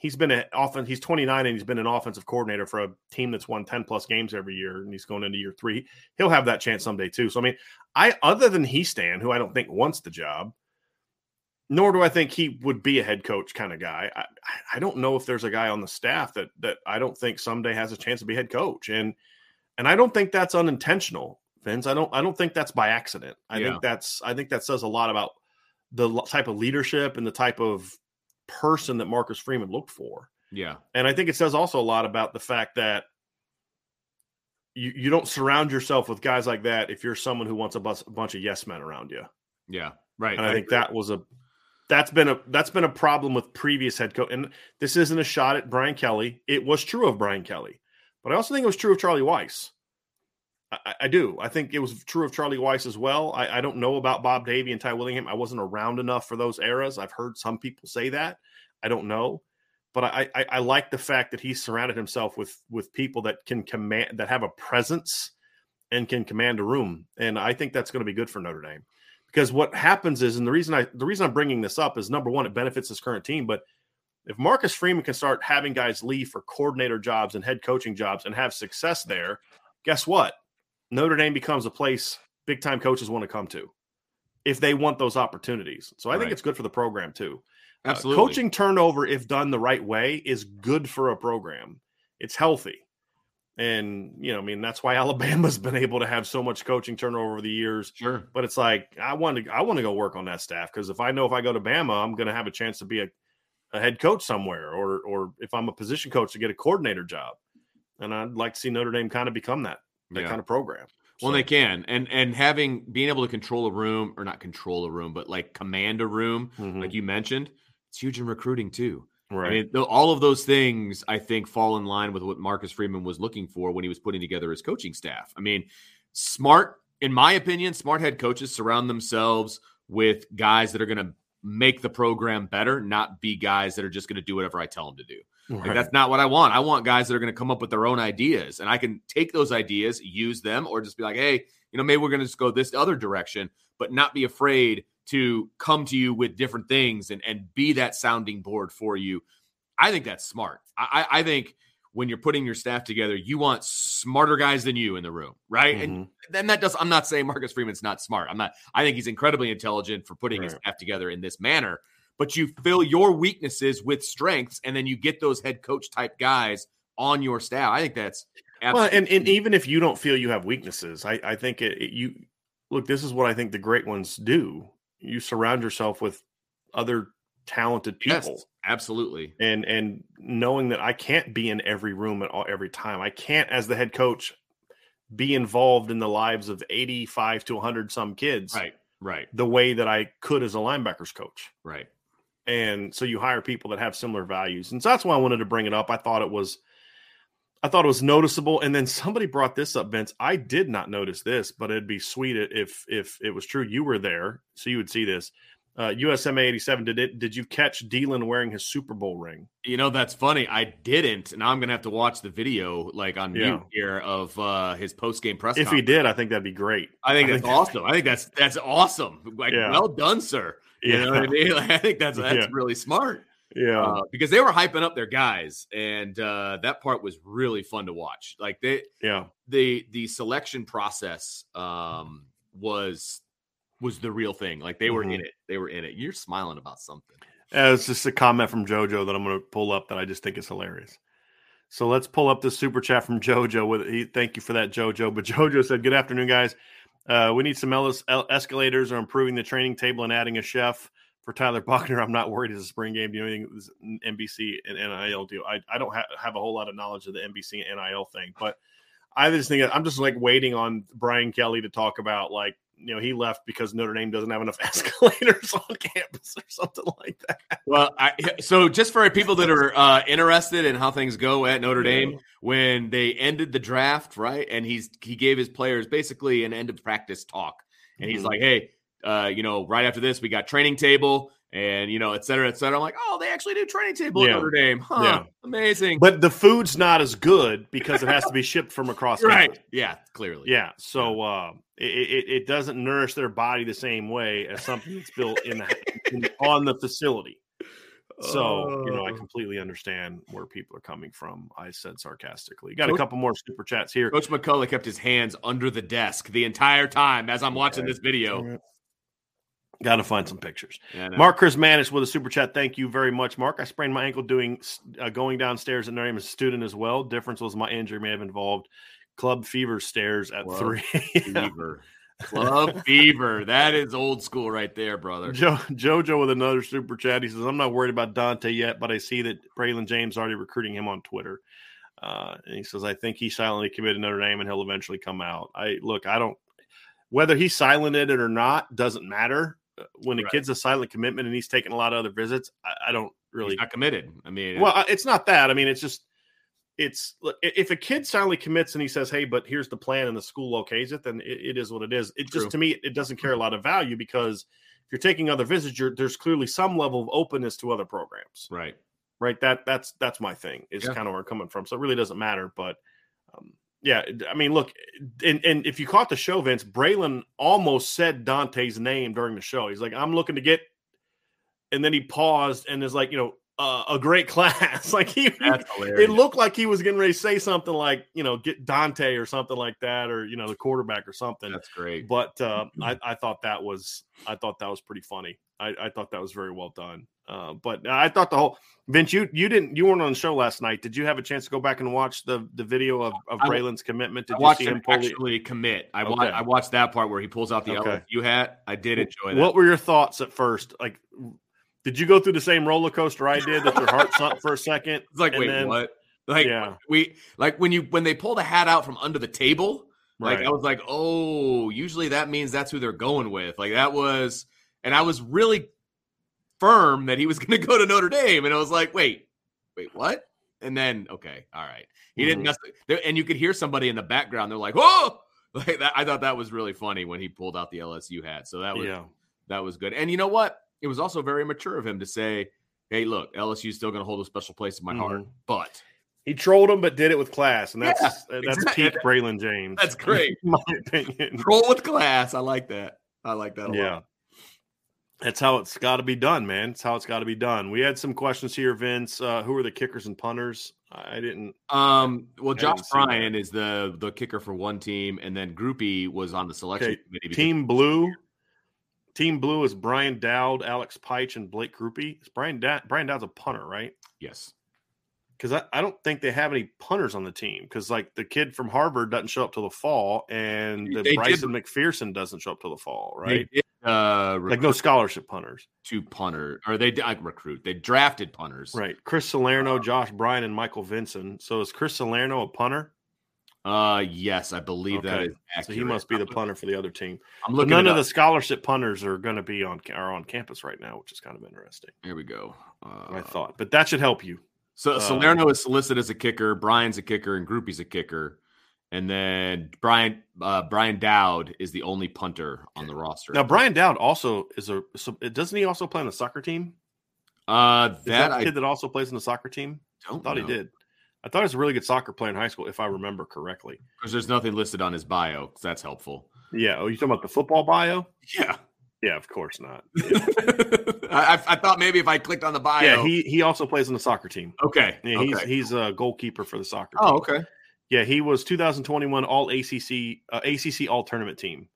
he's been an offense. He's 29 and he's been an offensive coordinator for a team that's won 10 plus games every year, and he's going into year three. He'll have that chance someday too. So I mean, I other than Hiestand, who I don't think wants the job, nor do I think he would be a head coach kind of guy. I, I don't know if there's a guy on the staff that that I don't think someday has a chance to be head coach, and and I don't think that's unintentional, Vince. I don't I don't think that's by accident. I yeah. think that's I think that says a lot about the type of leadership and the type of person that Marcus Freeman looked for. Yeah. And I think it says also a lot about the fact that you, you don't surround yourself with guys like that if you're someone who wants a, bus, a bunch of yes men around you. Yeah. Right. And I, I think agree. that was a that's been a that's been a problem with previous head coach. And this isn't a shot at Brian Kelly. It was true of Brian Kelly, but I also think it was true of Charlie Weis. I, I do. I think it was true of Charlie Weis as well. I, I, don't know about Bob Davie and Ty Willingham. I wasn't around enough for those eras. I've heard some people say that. I don't know, but I, I, I like the fact that he surrounded himself with with people that can command that have a presence and can command a room. And I think that's going to be good for Notre Dame because what happens is, and the reason I the reason I'm bringing this up is number one, it benefits his current team, but if Marcus Freeman can start having guys leave for coordinator jobs and head coaching jobs and have success there, guess what? Notre Dame becomes a place big time coaches want to come to if they want those opportunities. So I right. think it's good for the program too. Uh, Absolutely. Uh, coaching turnover, if done the right way, is good for a program. It's healthy. And, you know, I mean, that's why (laughs) Alabama's been able to have so much coaching turnover over the years. Sure. But it's like, I want to, I want to go work on that staff because if I know if I go to Bama, I'm going to have a chance to be a, a head coach somewhere or, or if I'm a position coach to get a coordinator job. And I'd like to see Notre Dame kind of become that that yeah. kind of program. Well, they can, and and having being able to control a room or not control a room, but like command a room, mm-hmm. like you mentioned, it's huge in recruiting too. Right. I mean, all of those things I think fall in line with what Marcus Freeman was looking for when he was putting together his coaching staff. I mean, smart, in my opinion, smart head coaches surround themselves with guys that are going to make the program better, not be guys that are just going to do whatever I tell them to do. Right. Like that's not what I want. I want guys that are going to come up with their own ideas, and I can take those ideas, use them, or just be like, hey, you know, maybe we're going to just go this other direction, but not be afraid to come to you with different things and and be that sounding board for you. I think that's smart. I, I think when you're putting your staff together, you want smarter guys than you in the room, right? Mm-hmm. And then that does. I'm not saying Marcus Freeman's not smart. I'm not. I think he's incredibly intelligent for putting right. his staff together in this manner but you fill your weaknesses with strengths and then you get those head coach type guys on your staff. I think that's well, and, and even if you don't feel you have weaknesses, I, I think it, it, you look, this is what I think the great ones do. You surround yourself with other talented people. Yes, absolutely. And and knowing that I can't be in every room at all every time. I can't as the head coach be involved in the lives of 85 to 100 some kids. Right. Right. The way that I could as a linebackers coach. Right. And so you hire people that have similar values. And so that's why I wanted to bring it up. I thought it was I thought it was noticeable. And then somebody brought this up, Vince. I did not notice this, but it'd be sweet if if it was true you were there, so you would see this. Uh, USMA 87, did it did you catch Deland wearing his Super Bowl ring? You know, that's funny. I didn't. Now I'm gonna have to watch the video like on yeah. mute here of uh his post game press. If conference. he did, I think that'd be great. I think I that's think awesome. I think that's that's awesome. Like yeah. well done, sir. You yeah. know what I mean? (laughs) Like, I think that's (laughs) that's really smart. Yeah, uh, because they were hyping up their guys, and uh, that part was really fun to watch. Like they, yeah, the the selection process um, was was the real thing. Like they were mm-hmm. in it. They were in it. You're smiling about something. Uh, it's just a comment from JoJo that I'm going to pull up that I just think is hilarious. So let's pull up the super chat from JoJo. With he, thank you for that, JoJo. But (laughs) JoJo said, "Good afternoon, guys. Uh, we need some escalators or improving the training table and adding a chef." for Tyler (laughs) Buchner. I'm not worried as a spring game. Do you know anything NBC and NIL do? I, I don't ha- have a whole lot of knowledge of the NBC and NIL thing, but I just think I'm just like waiting on Brian Kelly to talk about like you know he left because Notre Dame doesn't have enough (laughs) escalators on campus or something like that. Well, I, so just for people that are uh, interested in how things go at Notre Dame, when they ended the draft, right, and he's he gave his players basically an end of practice talk, and he's mm-hmm. like, "Hey, uh, you know, right after this, we got training table and, you know, et cetera, et cetera. I'm like, oh, they actually do training table yeah. at Notre Dame. Huh, yeah. Amazing. But the food's not as good because it has to be shipped from across (laughs) Right. Country. Yeah, clearly. Yeah. So uh, it, it, it, doesn't nourish their body the same way as something that's built in, the, in on the facility. So, you know, I oh. completely understand where people are coming from. I said sarcastically. Got Coach, a couple more super chats here. Coach McCullough kept his hands under the desk the entire time as I'm watching this video. Got to find some pictures. Yeah, Mark Chrismanis with a super chat. Thank you very much, Mark. I sprained my ankle doing uh, going downstairs at Notre Dame as a student as well. Difference was my injury may have involved club fever stairs at Club three. (laughs) fever. Club fever. That is old school right there, brother. Jo- Jojo with another super chat. He says, I'm not worried about Dante yet, but I see that Braylon James already recruiting him on Twitter. Uh, and he says, I think he silently committed Notre Dame and he'll eventually come out. I look, I don't whether he silenced it or not doesn't matter when a right. kid's a silent commitment and he's taking a lot of other visits, I, I don't really he's not committed. I mean, well, it's not that. I mean, it's just it's if a kid silently commits and he says, "Hey, but here's the plan," and the school okays it, then it, it is what it is. It True. just to me, it doesn't carry a lot of value because if you're taking other visits, there's clearly some level of openness to other programs. Right. Right. That that's that's my thing. Is yeah. kind of where I'm coming from. So it really doesn't matter, but. Um, yeah, I mean, look, and, and if you caught the show, Vince, Braylon almost said Dante's name during the show. He's like, I'm looking to get, and then he paused and is like, you know, uh, a great (laughs) class. like he, it looked like he was getting ready to say something like, you know, get Dante or something like that, or you know, the quarterback or something. That's great. But uh, I, I thought that was, I thought that was pretty funny. I, I thought that was very well done. Uh, but I thought the whole Vince, you you didn't you weren't on the show last night. Did you have a chance to go back and watch the the video of, of Braylon's commitment? Did I watched him actually the... commit? I okay. watched I watched that part where he pulls out the okay. LSU hat. I did enjoy that. What were your thoughts at first? Like, did you go through the same roller coaster I did that your heart (laughs) sunk for a second? It's like, wait, then, what? Like, yeah. we like when you when they pull the hat out from under the table. Like right. I was like, oh, usually that means that's who they're going with. Like that was, and I was really firm that he was (laughs) going to go to Notre Dame, and I was like, wait, wait, what? And then, okay, all right, he mm-hmm. didn't. And you could hear somebody in the background. They're like, "Oh!" (laughs) Like that. I thought that was really funny when he pulled out the LSU hat. So that was yeah. that was good. And you know what? It was also very mature of him to say, "Hey, look, LSU is still going to hold a special place in my mm-hmm. heart, but." He trolled him, but did it with class, and that's yeah, that's exactly. peak Braylon James. That's great. (laughs) my opinion. Troll with class. I like that. I like that a yeah. lot. That's how it's got to be done, man. It's how it's got to be done. We had some questions here, Vince. Uh, who are the kickers and punters? I didn't. Um. Well, Josh Bryan is the the kicker for one team, and then Grupe was on the selection okay. committee. Team Blue. Team Blue is Bryan Dowd, Alex Peitsch, and Blake Grupe. Is Bryan da- Bryan Dowd's a punter, right? Yes. because I, I don't think they have any punters on the team because like the kid from Harvard doesn't show up till the fall, and the They Bryson did- McFerson doesn't show up till the fall, right? did, uh, Like no scholarship punters, two punter or they like, recruit. They drafted punters. right? Chris Salerno, Josh Bryan, and Michael Vinson. So is Chris Salerno a punter? Uh, yes, I believe that Okay. is accurate. So he must be the punter for the other team. I'm But looking. none of the scholarship punters are going to be on are on campus right now, which is kind of interesting. Here we go. Uh, I thought, but that should help you. So Uh, Salerno is solicited as a kicker. Bryan's a kicker, and Grupe's a kicker. And then Bryan uh, Bryan Dowd is the only punter on the roster. Now, Bryan Dowd also is a. So doesn't he also play on the soccer team? uh, that, that, I kid that also plays in the soccer team? I don't thought he did. I thought he was a really good soccer player in high school, if I remember correctly. because there's nothing listed on his bio. 'cause that's helpful. Yeah. Oh, you talking about the football bio? Yeah, Yeah, of course not. (laughs) I, I- I thought maybe if I clicked on the bio. yeah, he he also plays on the soccer team. okay. Yeah, he's okay. he's a goalkeeper for the soccer. oh, okay. Yeah, he was 2021 All ACC uh, ACC All Tournament team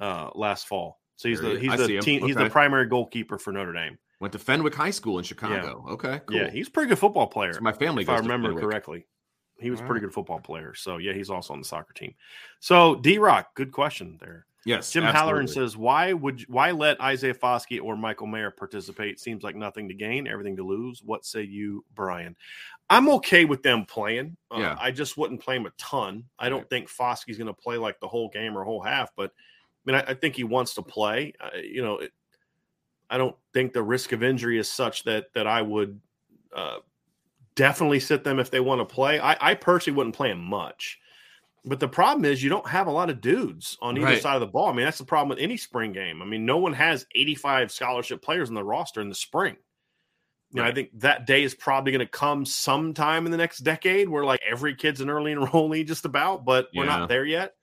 uh, last fall. So he's There the he's the team he's the primary goalkeeper for Notre Dame. Went to Fenwick High School in Chicago. Okay, cool. Yeah, he's a pretty good football player. So my family if I remember Fenwick. correctly. He was a pretty good football player. So yeah, he's also on the soccer team. So D Rock, good question there. Yes, Jim Halloran says, "Why would why let Isaiah Foskey or Michael Mayer participate? Seems like nothing to gain, everything to lose. What say you, Bryan? I'm okay with them playing. Uh, Yeah. I just wouldn't play him a ton. I don't Right. think Foskey's going to play like the whole game or whole half, but I mean, I, I think he wants to play. Uh, you know, it, I don't think the risk of injury is such that that I would uh, definitely sit them if they want to play. I, I personally wouldn't play them much." But the problem is you don't have a lot of dudes on either Right. side of the ball. I mean, that's the problem with any spring game. I mean, no one has 85 scholarship players on the roster in the spring. You know, I think that day is probably going to come sometime in the next decade where like every kid's an early (laughs) enrollee just about, but we're not there yet.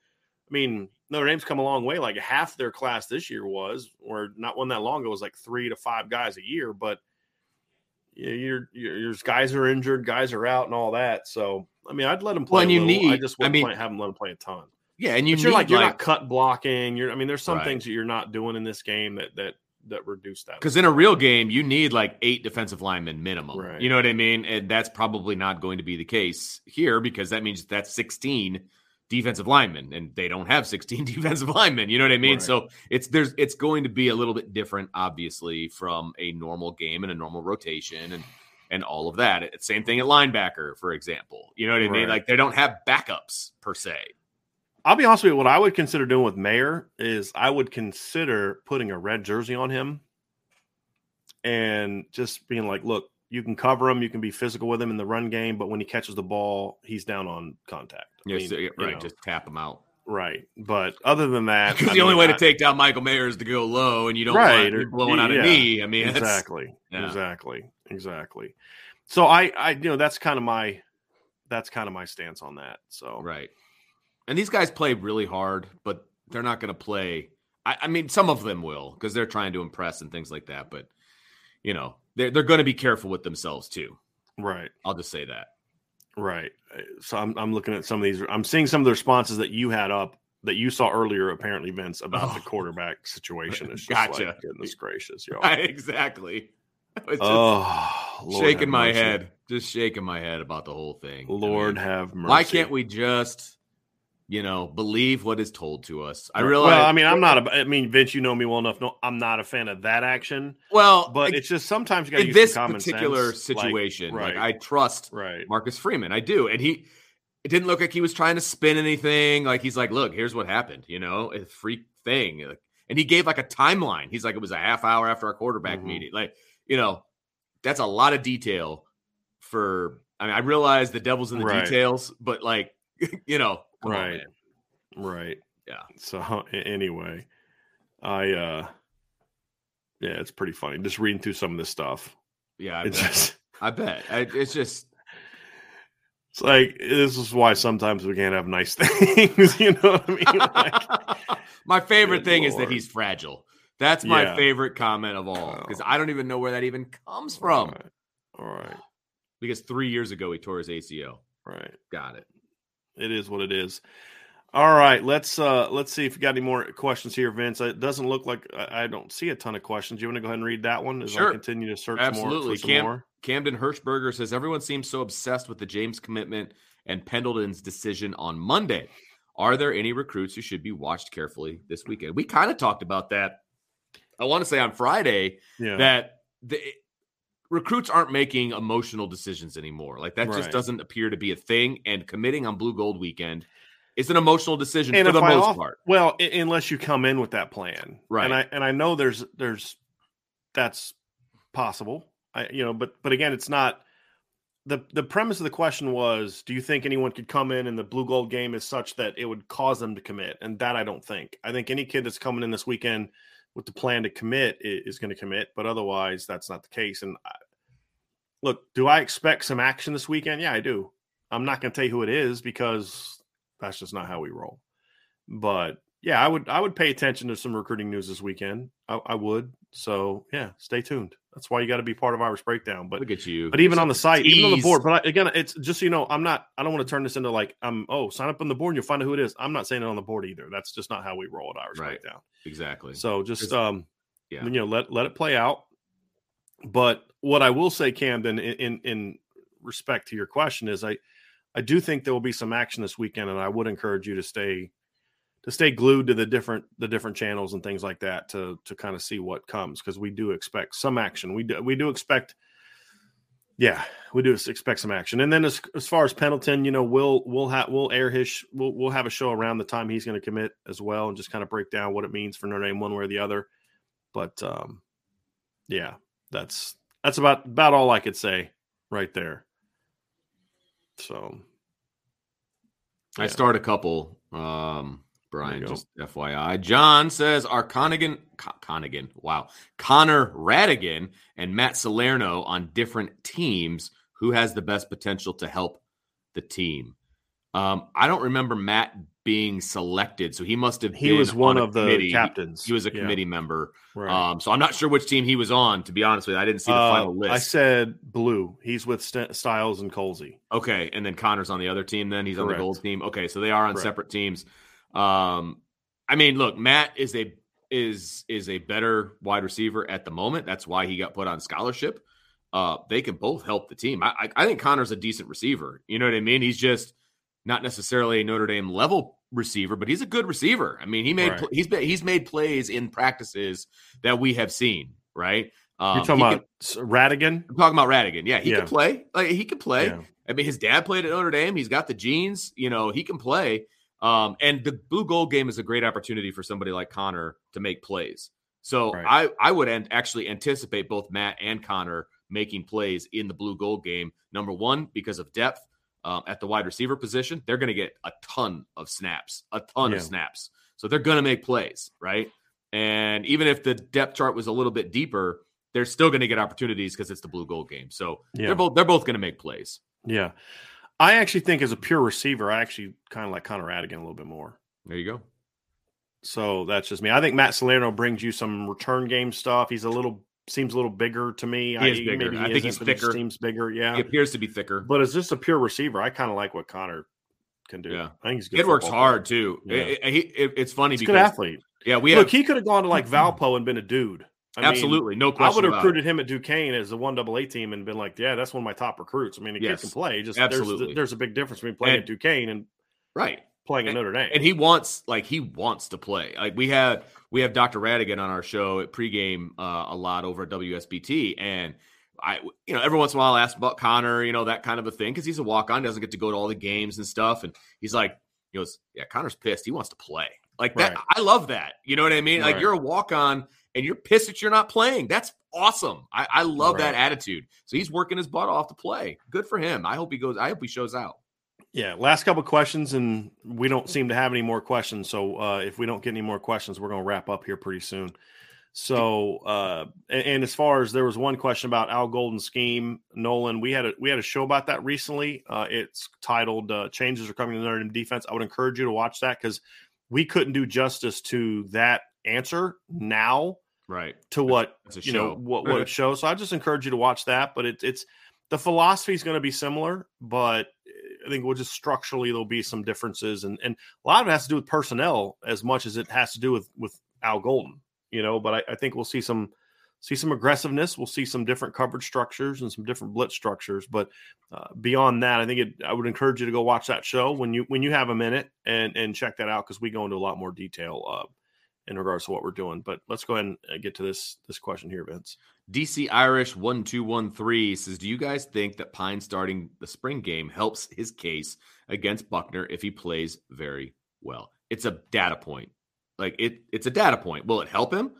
I mean, Notre Dame's come a long way. Like half their class this year was, or not one that long ago, was like three to five guys a year. But you know, you're, you're, your guys are injured, guys are out, and all that. So, I mean, I'd let them play. Well, and a you little. I just I wouldn't mean- play, have them let them play a ton. Yeah, and you but you're like like, you're not cut blocking. You're I mean, there's some Right. things that you're not doing in this game that that that reduce that. Because in a real game, you need like eight defensive linemen minimum. Right. You know what I mean? And that's probably not going to be the case here because that means that's 16 defensive linemen, and they don't have 16 (laughs) defensive linemen. You know what I mean? Right. So it's there's it's going to be a little bit different, obviously, from a normal game and a normal rotation and and all of that. It's same thing at linebacker, for example. You know what I mean? Like they don't have backups per se. I'll be honest with you. What I would consider doing with Mayer is I would consider putting a red jersey on him and just being like, look, you can cover him, you can be physical with him in the run game, but when he catches the ball, he's down on contact. I Yeah, mean, so- you right. know, Just tap him out. right. But other than that, Because I the only mean, way to take down Michael Mayer is to go low, and you don't Right, want or- blowing out a knee. I mean, exactly, yeah. exactly, exactly. So I, I, you know, that's kind of my, that's kind of my stance on that. So Right. And these guys play really hard, but they're not going to play. I, I mean, some of them will because they're trying to impress and things like that. But you know, they're they're going to be careful with themselves too. right. I'll just say that. Right. So I'm I'm looking at some of these. I'm seeing some of the responses that you had up that you saw earlier, apparently, Vince, about the Oh. quarterback situation. (laughs) It's just Gotcha. like, goodness gracious, yo. (laughs) exactly. (laughs) It's just Oh, Lord shaking my mercy. head, just shaking my head about the whole thing. I Lord mean, have mercy. why can't we just, you know, believe what is told to us? I realize. Well, I mean, I'm not. A, I mean, Vince, you know me well enough. No, I'm not a fan of that action. well, But I- it's just sometimes you got to in use this particular sense, situation, like, right. I trust right. Marcus Freeman. I do. And he it didn't look like he was trying to spin anything. Like he's like, look, here's what happened, you know, a freak thing. Like, And he gave like a timeline. He's like, it was a half hour after our quarterback Mhm. meeting. Like, you know, that's a lot of detail for I mean, I realize the devil's in the Right. details, but like, (laughs) you know, come Right. Right. Yeah. So anyway, I uh yeah, it's pretty funny. Just reading through some of this stuff. Yeah, I It's bet. just (laughs) I bet. I, it's just it's like this is why sometimes we can't have nice (laughs) things, you know what I mean? Like, (laughs) my favorite thing is that he's fragile. That's my Yeah. favorite comment of all because Oh. I don't even know where that even comes from. right. All right. Because three years ago he tore his ACL. Right. Got it. It is what it is. All right, let's uh let's see if you got any more questions here, Vince. It doesn't look like I don't see a ton of questions. You want to go ahead and read that one as sure. I continue to search Absolutely. more for some Cam- more? Camden Hirschberger says everyone seems so obsessed with the James commitment and Pendleton's decision on Monday. Are there any recruits who should be watched carefully this weekend? We kind of talked about that. I want to say on Friday Yeah. that the recruits aren't making emotional decisions anymore. Like that just doesn't appear to be a thing. And committing on Blue Gold weekend is an emotional decision And for the I most off- part. Well, I- unless you come in with that plan, Right. And I and I know there's there's that's possible. I you know, but but again, it's not the the premise of the question was: Do you think anyone could come in and the blue gold game is such that it would cause them to commit? And that I don't think. I think any kid that's coming in this weekend with the plan to commit is going to commit, but otherwise, that's not the case. And I, look, do I expect some action this weekend? Yeah, I do. I'm not going to tell you who it is because that's just not how we roll. But yeah, I would I would pay attention to some recruiting news this weekend. I, I would. So yeah, stay tuned. That's why you got to be part of Irish Breakdown. But Look at you. but even on the site, even on the board. But I, again, it's just so you know, I'm not. I don't want to turn this into like I'm. Oh, sign up on the board and you'll find out who it is. I'm not saying it on the board either. That's just not how we roll at Irish Right. Breakdown. Exactly. So just Just- um, yeah. you know, let let it play out. But what I will say, Camden, in, in respect to your question, is I I do think there will be some action this weekend, and I would encourage you to stay to stay glued to the different the different channels and things like that to to kind of see what comes because we do expect some action. We do we do expect. Yeah, we do expect some action, and then as, as far as Pendleton, you know, we'll we'll have we'll air his we'll we'll have a show around the time he's going to commit as well, and just kind of break down what it means for Notre Dame one way or the other. But um, yeah, that's that's about about all I could say right there. So I start a couple. Um, Bryan, just FYI. John says are Connigan, Co- Connigan, wow, Connor Ratigan and Matt Salerno on different teams. Who has the best potential to help the team? Um, I don't remember Matt being selected, so he must have. he been was one on of the captains. He was a Yeah, committee member. right. Um, so I'm not sure which team he was on. To be honest with you, I didn't see the Uh, final list. I said blue. He's with St- Styles and Colzie. Okay, and then Connor's on the other team. Then he's on the gold team. Okay, so they are on Correct. separate teams. Um, I mean, look, Matt is a is is a better wide receiver at the moment. That's why he got put on scholarship. Uh, they can both help the team. I, I I think Connor's a decent receiver. You know what I mean? He's just not necessarily a Notre Dame level receiver, but he's a good receiver. I mean, he made Right. he's been, he's made plays in practices that we have seen. Right? Um, You're talking about Ratigan? I'm talking about Ratigan. Yeah, he Yeah. can play. Like he can play. Yeah. I mean, his dad played at Notre Dame. He's got the genes. You know, he can play. Um, and the blue gold game is a great opportunity for somebody like Connor to make plays. So Right. I I would an- actually anticipate both Matt and Connor making plays in the blue gold game. Number one, because of depth um, at the wide receiver position, they're going to get a ton of snaps, a ton Yeah. of snaps. So they're going to make plays, right? And even if the depth chart was a little bit deeper, they're still going to get opportunities because it's the blue gold game. So Yeah. they're both they're both going to make plays. Yeah. I actually think as a pure receiver, I actually kind of like Connor Ratigan a little bit more. There you go. So that's just me. I think Matt Salerno brings you some return game stuff. He's a little seems a little bigger to me. He is I, bigger. Maybe he I think he's isn't, he thicker. Seems bigger. Yeah. He appears to be thicker. But as just a pure receiver, I kind of like what Connor can do. Yeah. I think he's good. It works player. hard too. Yeah. It- it- it- it's funny He's a good because athlete. yeah, we Look, have he could have gone to like (laughs) mm-hmm. Valpo and been a dude. I mean, absolutely no question. I would have recruited him at Duquesne as the one double A team and been like, yeah, that's one of my top recruits. I mean, the Yes. kid can play. Just Absolutely. There's, there's a big difference between playing And- at Duquesne and right. Playing at Notre Dame. and he wants like he wants to play. Like we had we have Dr. Ratigan on our show at pregame uh, a lot over at WSBT, and I you know every once in a while I ask about Connor, you know that kind of a thing because he's a walk on, doesn't get to go to all the games and stuff, and he's like he goes, yeah, Connor's pissed, he wants to play. Like that, Right. I love that. You know what I mean? Like you're a walk on and you're pissed that you're not playing. That's awesome. I, I love that attitude. So he's working his butt off to play. Good for him. I hope he goes. I hope he shows out. Yeah, last couple questions, and we don't seem to have any more questions. So uh, if we don't get any more questions, we're going to wrap up here pretty soon. So, uh, and, and as far as there was one question about Al Golden scheme, Nolan, we had a we had a show about that recently. Uh, it's titled uh, "Changes Are Coming to Notre Dame Defense." I would encourage you to watch that because we couldn't do justice to that answer now Right. to what you know what what it shows. So I just encourage you to watch that. But it's it's the philosophy is going to be similar, but think we'll just structurally there'll be some differences, and and a lot of it has to do with personnel as much as it has to do with with Al Golden, you know. But I, I think we'll see some see some aggressiveness. We'll see some different coverage structures and some different blitz structures. But uh, beyond that, I think it, I would encourage you to go watch that show when you when you have a minute and and check that out because we go into a lot more detail uh, in regards to what we're doing. But let's go ahead and uh, get to this this question here, Vince. DC Irish one two one three says, "Do you guys think that Pyne starting the spring game helps his case against Buchner if he plays very well? It's a data point. Like it, it's a data point. Will it help him?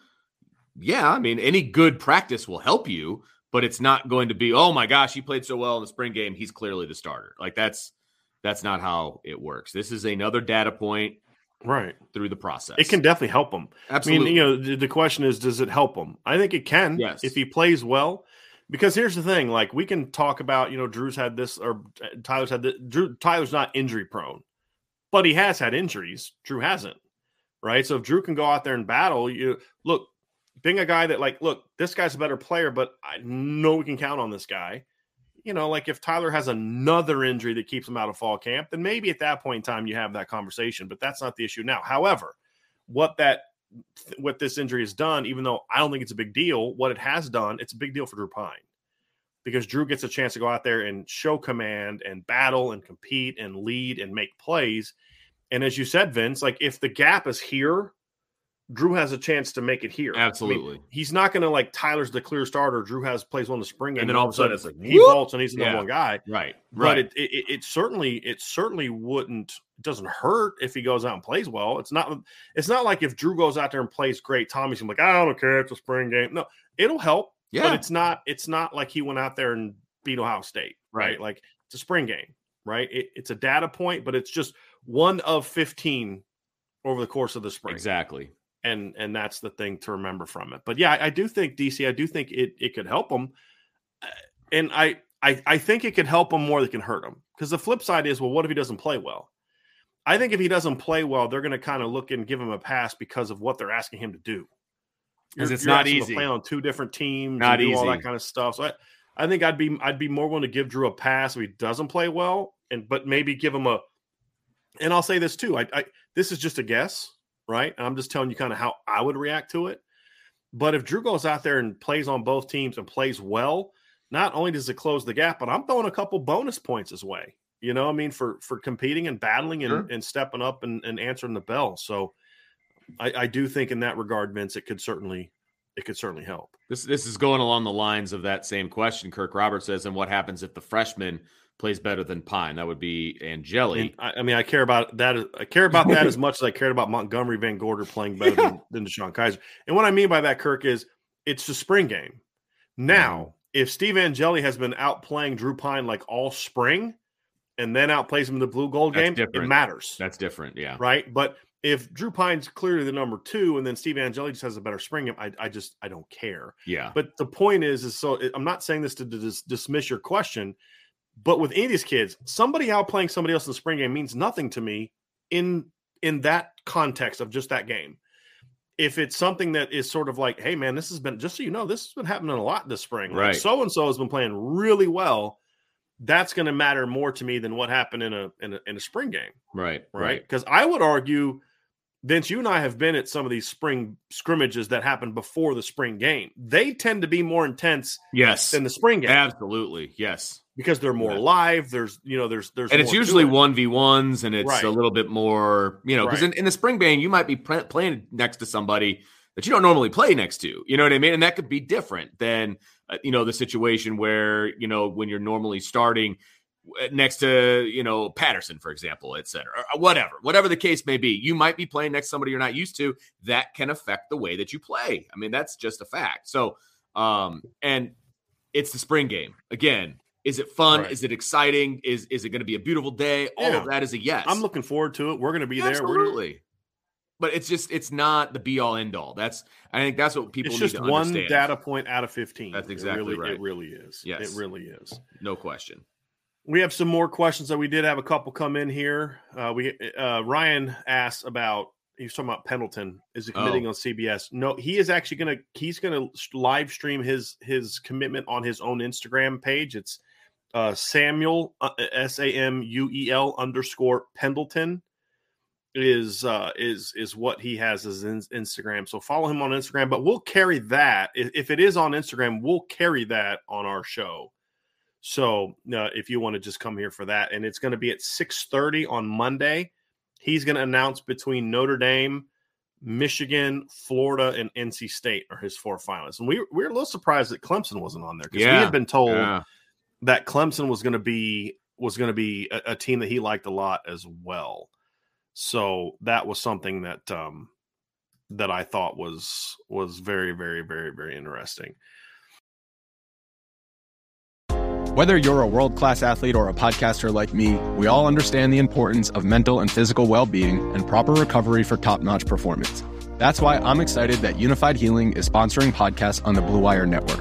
Yeah, I mean, any good practice will help you, but it's not going to be, oh my gosh, he played so well in the spring game. He's clearly the starter. Like that's that's not how it works. This is another data point right through the process. It can definitely help him. Absolutely. I mean, you know, the, the question is, does it help him? I think it can. Yes. If he plays well, because here's the thing: like we can talk about, you know, Drew's had this or uh, Tyler's had this. Drew Tyler's not injury prone, but he has had injuries. Drew hasn't, right? So if Drew can go out there and battle, you look being a guy that like, look, this guy's a better player, but I know we can count on this guy. You know, like if Tyler has another injury that keeps him out of fall camp, then maybe at that point in time you have that conversation. But that's not the issue now. However, what that what this injury has done, even though I don't think it's a big deal, what it has done, it's a big deal for Drew Pyne because Drew gets a chance to go out there and show command and battle and compete and lead and make plays. And as you said, Vince, like if the gap is here Drew has a chance to make it here. Absolutely. I mean, he's not going to like Tyler's the clear starter. Drew has plays one the spring game, and then all of a sudden it's like he vaults and he's the number one guy. Right. But right. it, it, it certainly it certainly wouldn't it doesn't hurt if he goes out and plays well. It's not it's not like if Drew goes out there and plays great, Tommy's like I don't care. It's a spring game. No, it'll help. Yeah. But it's not it's not like he went out there and beat Ohio State. Right. Right. Like it's a spring game. Right. It, it's a data point, but it's just one of fifteen over the course of the spring. Exactly and and that's the thing to remember from it. But yeah, I, I do think DC. I do think it it could help them, uh, and I I I think it could help him more than can hurt him. Because the flip side is, well, what if he doesn't play well? I think if he doesn't play well, they're going to kind of look and give him a pass because of what they're asking him to do. Because it's not easy. play on two different teams, not easy. all that kind of stuff. So I, I think I'd be I'd be more willing to give Drew a pass if he doesn't play well, and but maybe give him a. And I'll say this too. I, I this is just a guess right? And I'm just telling you kind of how I would react to it. But if Drew goes out there and plays on both teams and plays well, not only does it close the gap, but I'm throwing a couple bonus points his way. You know, I mean, for for competing and battling and, Sure. and stepping up and, and answering the bell. So I, I do think in that regard, Vince, it could certainly it could certainly help. This this is going along the lines of that same question. Kirk Roberts says, and what happens if the freshman plays better than Pyne? That would be Angeli. I, I mean, I care about that. I care about that as much as I cared about Montgomery Van Gorder playing better than, (laughs) than DeShone Kizer. And what I mean by that, Kirk, is it's the spring game. Now, if Steve Angeli has been out playing Drew Pyne like all spring and then outplays him in the blue gold That's game, different. it matters. That's different. Yeah. right. But if Drew Pyne's clearly the number two and then Steve Angeli just has a better spring game, I, I just I don't care. Yeah. But the point is, is so I'm not saying this to dis- dismiss your question, but with any of these kids, somebody outplaying somebody else in the spring game means nothing to me in in that context of just that game. If it's something that is sort of like, hey man, this has been just so you know, this has been happening a lot this spring. Right. So and so has been playing really well. That's going to matter more to me than what happened in a in a, in a spring game Right. right? Because I would argue, Vince, you and I have been at some of these spring scrimmages that happen before the spring game. They tend to be more intense Yes. than the spring game Absolutely. Yes. Because they're more live. There's, you know, there's, there's, And it's usually one v ones, and it's Right. a little bit more, you know, because Right. in, in the spring game you might be pl- playing next to somebody that you don't normally play next to. You know what I mean? And that could be different than uh, you know the situation where you know when you're normally starting uh, next to you know Patterson, for example, et cetera, whatever, whatever the case may be. You might be playing next to somebody you're not used to. That can affect the way that you play. I mean, that's just a fact. So, um, and it's the spring game again. Is it fun? Right. Is it exciting? Is is it going to be a beautiful day? All Yeah. of that is a yes. I'm looking forward to it. We're going to be there. Absolutely. But it's just it's not the be all end all. That's I think that's what people it's just one understand. data point out of 15. That's It exactly really- right. It really is. Yes. It really is. No question. We have some more questions that we did have a couple come in here. Uh, we uh, Ryan asked about he was talking about Pendleton is he committing Oh. on CBS. No, he is actually gonna he's gonna live stream his his commitment on his own Instagram page. It's uh, Samuel uh, S A M U E L underscore Pendleton is uh is is what he has as in Instagram. So follow him on Instagram, but we'll carry that if, if it is on Instagram, we'll carry that on our show. So uh, if you want to just come here for that, and it's going to be at six thirty on Monday. He's going to announce between Notre Dame, Michigan, Florida, and NC State are his four finalists. And we we are a little surprised that Clemson wasn't on there because Yeah, we had been told Yeah. That Clemson was going to be was going to be a, a team that he liked a lot as well. So that was something that um that I thought was was very very very very interesting. Whether you're a world class athlete or a podcaster like me, we all understand the importance of mental and physical well being and proper recovery for top notch performance. That's why I'm excited that Unifyd Healing is sponsoring podcasts on the Blue Wire Network.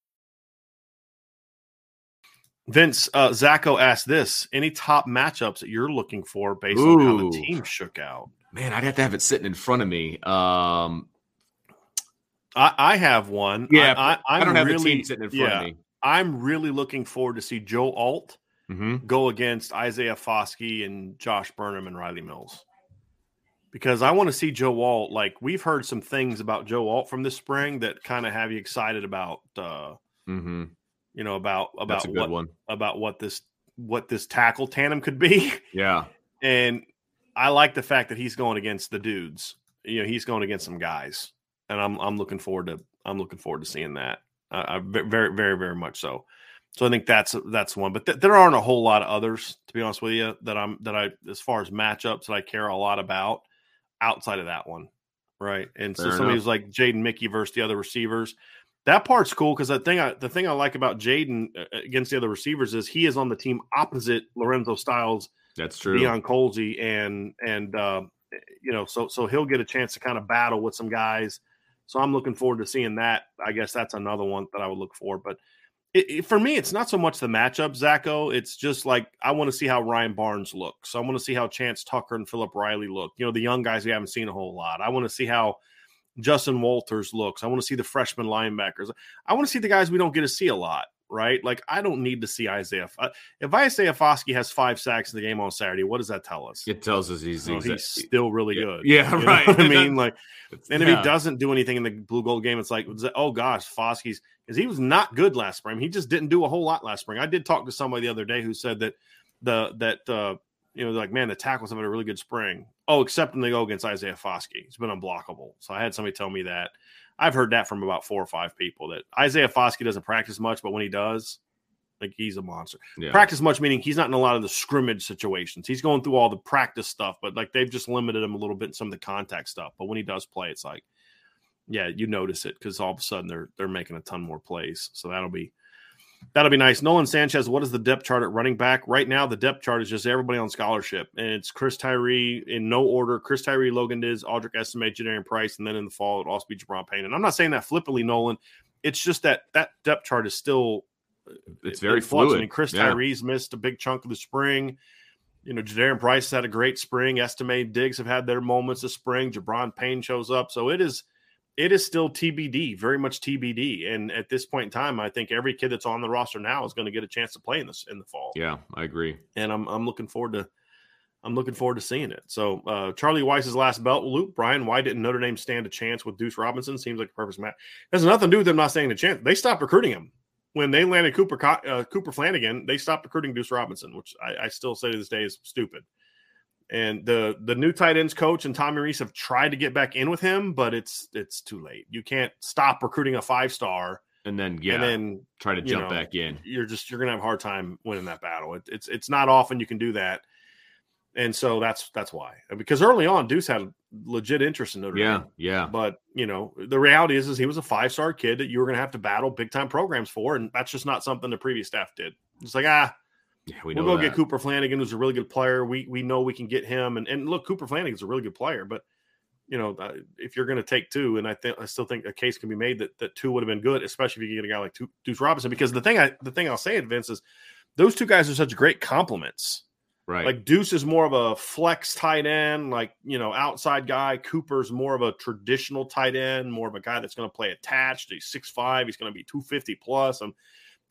Vince uh, Zacho asked this: Any top matchups that you're looking for based on how the team shook out? Man, I'd have to have it sitting in front of me. Um, I, I have one. yeah, I, I, I I'm don't have really, the team sitting in front yeah, of me. I'm really looking forward to see Joe Alt hmm go against Isaiah Foskey and Josh Burnham and Rylie Mills. Because I want to see Joe Alt. Like we've heard some things about Joe Alt from this spring that kind of have you excited about uh hmm you know about about what one. about what this what this tackle tandem could be. (laughs) Yeah. And I like the fact that he's going against the dudes. You know, he's going against some guys, and I'm I'm looking forward to I'm looking forward to seeing that. Uh, I ve- very very very much so. So I think that's that's one, but th- there aren't a whole lot of others to be honest with you that I'm that I as far as matchups that I care a lot about outside of that one, right? And so Fair somebody enough. who's like Jaden Mickey versus the other receivers. That part's cool because the thing I the thing I like about Jaden uh, against the other receivers is he is on the team opposite Lorenzo Styles That's true. Deion Colzie and and uh, you know so so he'll get a chance to kind of battle with some guys. So I'm looking forward to seeing that. I guess that's another one that I would look for. But it, it- for me, it's not so much the matchup, Zacho. It's just like I want to see how Ryan Barnes looks. I want to see how Chance Tucker and Philip Riley look. You know, the young guys we haven't seen a whole lot. I want to see how Justin Walters looks. I want to see the freshman linebackers. I want to see the guys we don't get to see a lot. Right? Like I don't need to see Isaiah. uh, If Isaiah Foskey has five sacks in the game on Saturday, what does that tell us? It tells us he's, Oh, he's, he's still really good. yeah, (laughs) You right. I mean, like, and if Yeah. he doesn't do anything in the blue gold game, it's like, oh gosh, Foskey's because he was not good last spring. He just didn't do a whole lot last spring. I did talk to somebody the other day who said that the that uh you know like man the tackles have had a really good spring. Oh, except when they go against Isaiah Foskey, he's been unblockable. So I had somebody tell me that. I've heard that from about four or five people that Isaiah Foskey doesn't practice much, but when he does, like he's a monster yeah. practice much meaning he's not in a lot of the scrimmage situations he's going through all the practice stuff but like they've just limited him a little bit in some of the contact stuff but when he does play it's like yeah you notice it because all of a sudden they're they're making a ton more plays so that'll be that'll be nice nolan sanchez what is the depth chart at running back right now the depth chart is just everybody on scholarship and it's chris tyree in no order chris tyree Logan Diggs Audric Estime Jadarian price and then in the fall it'll also be Gi'Bran Payne and i'm not saying that flippantly nolan it's just that that depth chart is still uh, it's very fluid. I mean, Chris Yeah. Tyree's missed a big chunk of the spring. you know, Jadarian Price had a great spring. Estime Diggs have had their moments of spring. Gi'Bran Payne shows up. So it is it is still TBD, very much TBD. And at this point in time, I think every kid that's on the roster now is going to get a chance to play in this in the fall. Yeah, I agree. And I'm I'm looking forward to I'm looking forward to seeing it. So uh, Charlie Weis's last belt loop. Bryan, why didn't Notre Dame stand a chance with Deuce Robinson? Seems like a perfect match. Has nothing to do with them not standing a chance. They stopped recruiting him when they landed Cooper uh, Cooper Flanagan. They stopped recruiting Deuce Robinson, which I, I still say to this day is stupid. And the the new tight ends coach and Tommy Rees have tried to get back in with him, but it's it's too late. You can't stop recruiting a five star and then yeah, and then try to jump know, back in. You're just you're gonna have a hard time winning that battle. It, it's it's not often you can do that, and so that's that's why. Because early on, Deuce had a legit interest in Notre yeah, Dame. Yeah, But you know, the reality is, is he was a five star kid that you were gonna have to battle big time programs for, and that's just not something the previous staff did. It's like ah, yeah, we will go that. get Cooper Flanagan, who's a really good player. We we know we can get him, and and look, Cooper Flanagan's a really good player, but you know, uh, if you're going to take two, and I think I still think a case can be made that that two would have been good, especially if you get a guy like Deuce Robinson. Because the thing I the thing I'll say, Vince, is those two guys are such great complements. Right. Like Deuce is more of a flex tight end, like you know, outside guy. Cooper's more of a traditional tight end, more of a guy that's going to play attached. He's six five. He's going to be two fifty plus. And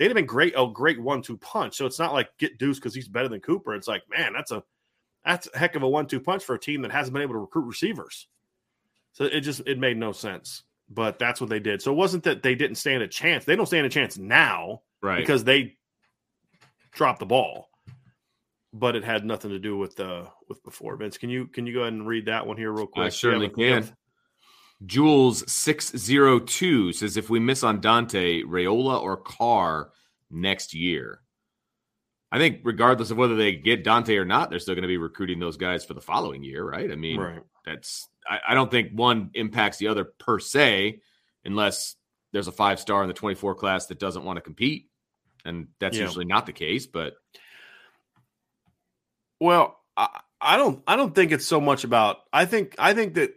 they'd have been great, a great one-two punch. So it's not like get Deuce because he's better than Cooper. It's like, man, that's a that's a heck of a one-two punch for a team that hasn't been able to recruit receivers. So it just it made no sense. But that's what they did. So it wasn't that they didn't stand a chance. They don't stand a chance now, right? Because they dropped the ball. But it had nothing to do with uh with before. Vince, can you can you go ahead and read that one here real quick? I certainly can. Jules six zero two says if we miss on Dante, Raiola or Carr next year. I think regardless of whether they get Dante or not, they're still going to be recruiting those guys for the following year, right? I mean, right. that's I, I, don't think one impacts the other per se, unless there's a five star in the 24 class that doesn't want to compete, and that's yeah. usually not the case. But well, I, I don't I don't think it's so much about. I think I think that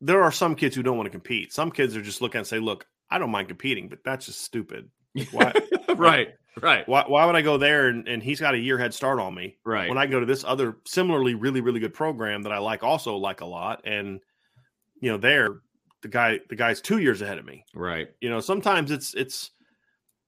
there are some kids who don't want to compete. Some kids are just looking and say, "Look, I don't mind competing, but that's just stupid." Like, why, (laughs) right, right. Why, why would I go there and, and he's got a year head start on me? Right. When I go to this other similarly really really good program that I like also like a lot, and you know, there the guy the guy's two years ahead of me. Right. You know, sometimes it's it's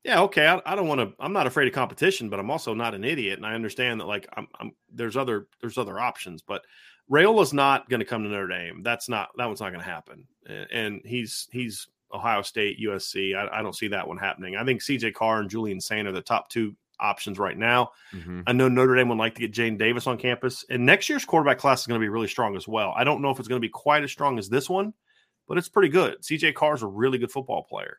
yeah okay I, I don't want to i'm not afraid of competition but i'm also not an idiot and i understand that like I'm, I'm there's other there's other options but Raiola's not going to come to Notre Dame. That's not that one's not going to happen. And he's he's Ohio State, USC. I, I, don't see that one happening. I think CJ Carr and Julian Sayin are the top two options right now. Mm-hmm. I know Notre Dame would like to get Jadyn Davis on campus, and next year's quarterback class is going to be really strong as well. I don't know if it's going to be quite as strong as this one, but it's pretty good. CJ Carr is a really good football player.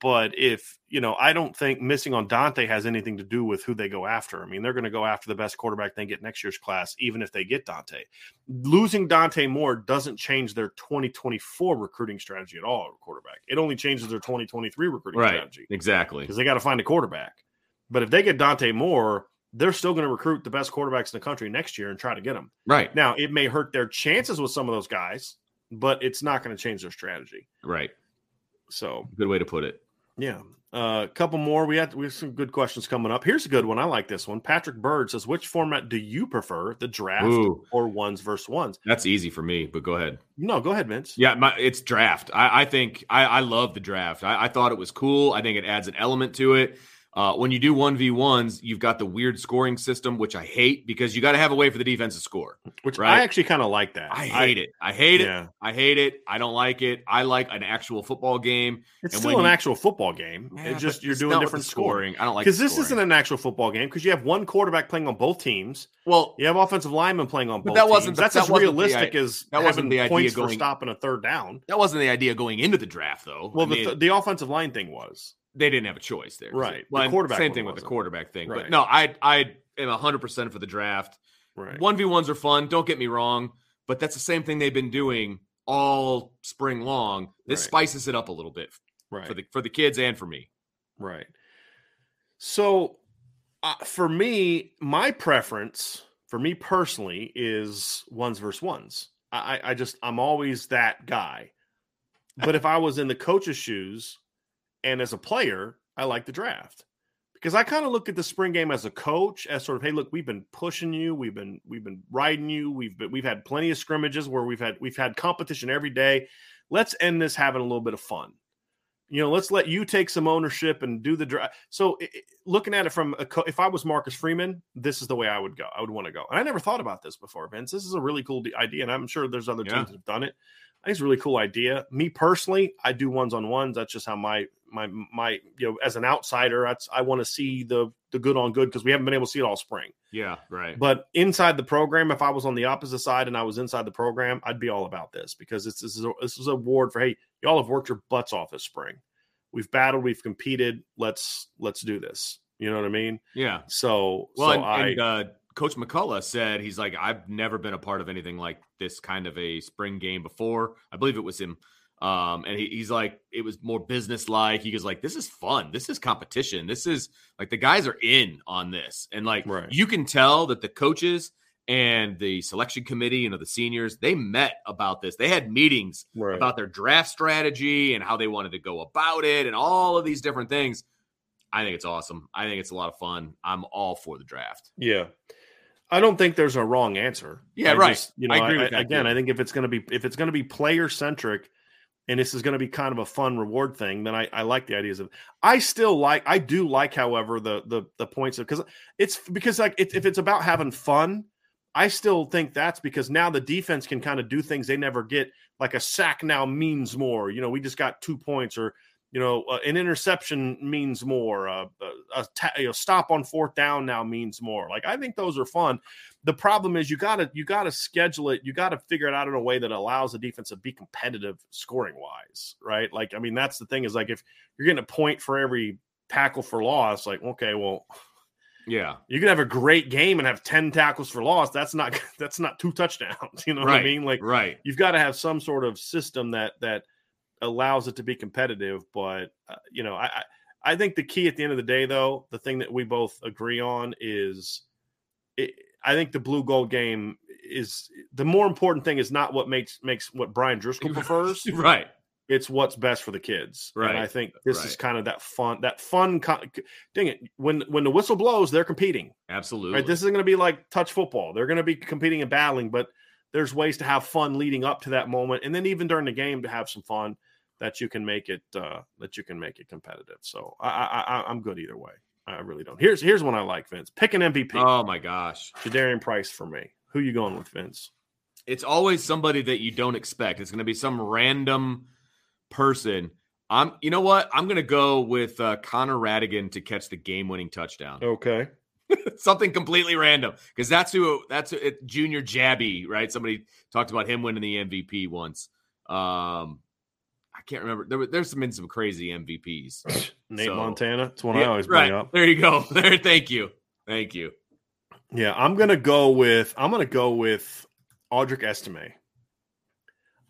But if, you know, I don't think missing on Dante has anything to do with who they go after. I mean, they're going to go after the best quarterback they get next year's class, even if they get Dante. Losing Dante Moore doesn't change their 2024 recruiting strategy at all, quarterback. It only changes their 2023 recruiting right, strategy. Exactly. Because they got to find a quarterback. But if they get Dante Moore, they're still going to recruit the best quarterbacks in the country next year and try to get them. Right. Now, it may hurt their chances with some of those guys, but it's not going to change their strategy. Right. So good way to put it. Yeah. Uh, a uh, couple more. We have we have some good questions coming up. Here's a good one. I like this one. Patrick Bird says, "Which format do you prefer, the draft Ooh. or ones versus ones?" That's easy for me, but go ahead. No, go ahead, Vince. Yeah, my, it's draft. I, I think I, I, love the draft. I, I thought it was cool. I think it adds an element to it. Uh, when you do 1v1s, you've got the weird scoring system, which I hate because you got to have a way for the defense to score. Which right? I actually kind of like that. I hate I, it. I hate yeah. it. I hate it. I don't like it. I like an actual football game. It's and still an you, actual football game. Yeah, it's just you're doing different scoring. I don't like it. because this isn't an actual football game because you have one quarterback playing on both teams. Well, you have offensive linemen playing on both. that wasn't the, that's that as realistic the, as that wasn't the idea going, for stopping a third down. That wasn't the idea going into the draft, though. Well, I mean, the, the offensive line thing was they didn't have a choice there. Right. Well, the quarterback same thing with the quarterback thing. Right. But no, I I am 100% for the draft. Right. 1v1s are fun, don't get me wrong, but that's the same thing they've been doing all spring long. This right. spices it up a little bit right. for the for the kids and for me. Right. So uh, for me, my preference for me personally is ones versus ones. I, I just I'm always that guy. But if I was in the coach's shoes, and as a player, I like the draft because I kind of look at the spring game as a coach as sort of, hey, look, we've been pushing you, we've been we've been riding you, we've been we've had plenty of scrimmages where we've had we've had competition every day. Let's end this having a little bit of fun. You know, let's let you take some ownership and do the draft. So, it, looking at it from a co- if I was Marcus Freeman, this is the way I would go. I would want to go. And I never thought about this before, Vince. This is a really cool idea, and I'm sure there's other teams that have done it. I think it's a really cool idea. Me personally, I do ones on ones. That's just how my my my you know as an outsider, that's I want to see the the good on good because we haven't been able to see it all spring. Yeah, right. But inside the program, if I was on the opposite side and I was inside the program, I'd be all about this because it's this is a, this is a award for hey, y'all have worked your butts off this spring. We've battled, we've competed. Let's let's do this. You know what I mean? yeah. So Well, so and, I and, uh, Coach McCullough said he's like, I've never been a part of anything like this kind of a spring game before. I believe it was him. Um, and he, he's like, it was more business like. He goes like, this is fun. This is competition. This is like the guys are in on this, and like Right. you can tell that the coaches and the selection committee, you know, the seniors, they met about this. They had meetings right. about their draft strategy and how they wanted to go about it and all of these different things. I think it's awesome. I think it's a lot of fun. I'm all for the draft. Yeah. I don't think there's a wrong answer. Yeah, I right. just- you know, I agree with that, again, too. I think if it's going to be if it's going to be player centric, and this is going to be kind of a fun reward thing, then I, I like the ideas of. I still like. I do like, however, the the the points of because it's because like it, if it's about having fun, I still think that's because now the defense can kind of do things they never get. Like a sack now means more. You know, we just got two points, or you know, uh, an interception means more. Uh, a, a ta- you know, stop on fourth down now means more. Like I think those are fun. The problem is you got to you got to schedule it. You got to figure it out in a way that allows the defense to be competitive scoring wise, right? Like I mean, that's the thing is like if you're getting a point for every tackle for loss, like okay, well, Yeah. you can have a great game and have 10 tackles for loss. That's not (laughs) that's not two touchdowns. (laughs) You know what I mean? Like Right. you've got to have some sort of system that that allows it to be competitive. But uh, you know, I, I I think the key at the end of the day, though, the thing that we both agree on is, it, I think the blue gold game is the more important thing is not what makes makes what Bryan Driskell (laughs) prefers. Right. It's what's best for the kids. And Right. I think this is kind of that fun that fun. co- Dang it! When when the whistle blows, they're competing. Absolutely. Right. This isn't going to be like touch football. They're going to be competing and battling, but there's ways to have fun leading up to that moment, and then even during the game to have some fun that you can make it uh, that you can make it competitive. So I, I, I I'm good either way. I really don't. Here's here's one I like, Vince. Pick an MVP. oh my gosh. Jadarian Price for me. Who you going with, Vince? It's always somebody that you don't expect. It's going to be some random person. I'm you know what? I'm going to go with uh, Connor Ratigan to catch the game-winning touchdown. (laughs) Okay. Something completely random because that's who that's who, it, Junior Jabbie, right? Somebody talked about him winning the MVP once. Um I can't remember. There, there's been some crazy MVPs. (laughs) Nate So- Montana. That's one I Yeah, always bring right. up. There you go. (laughs) There. Thank you. Thank you. Yeah, I'm gonna go with I'm gonna go with Audric Estime.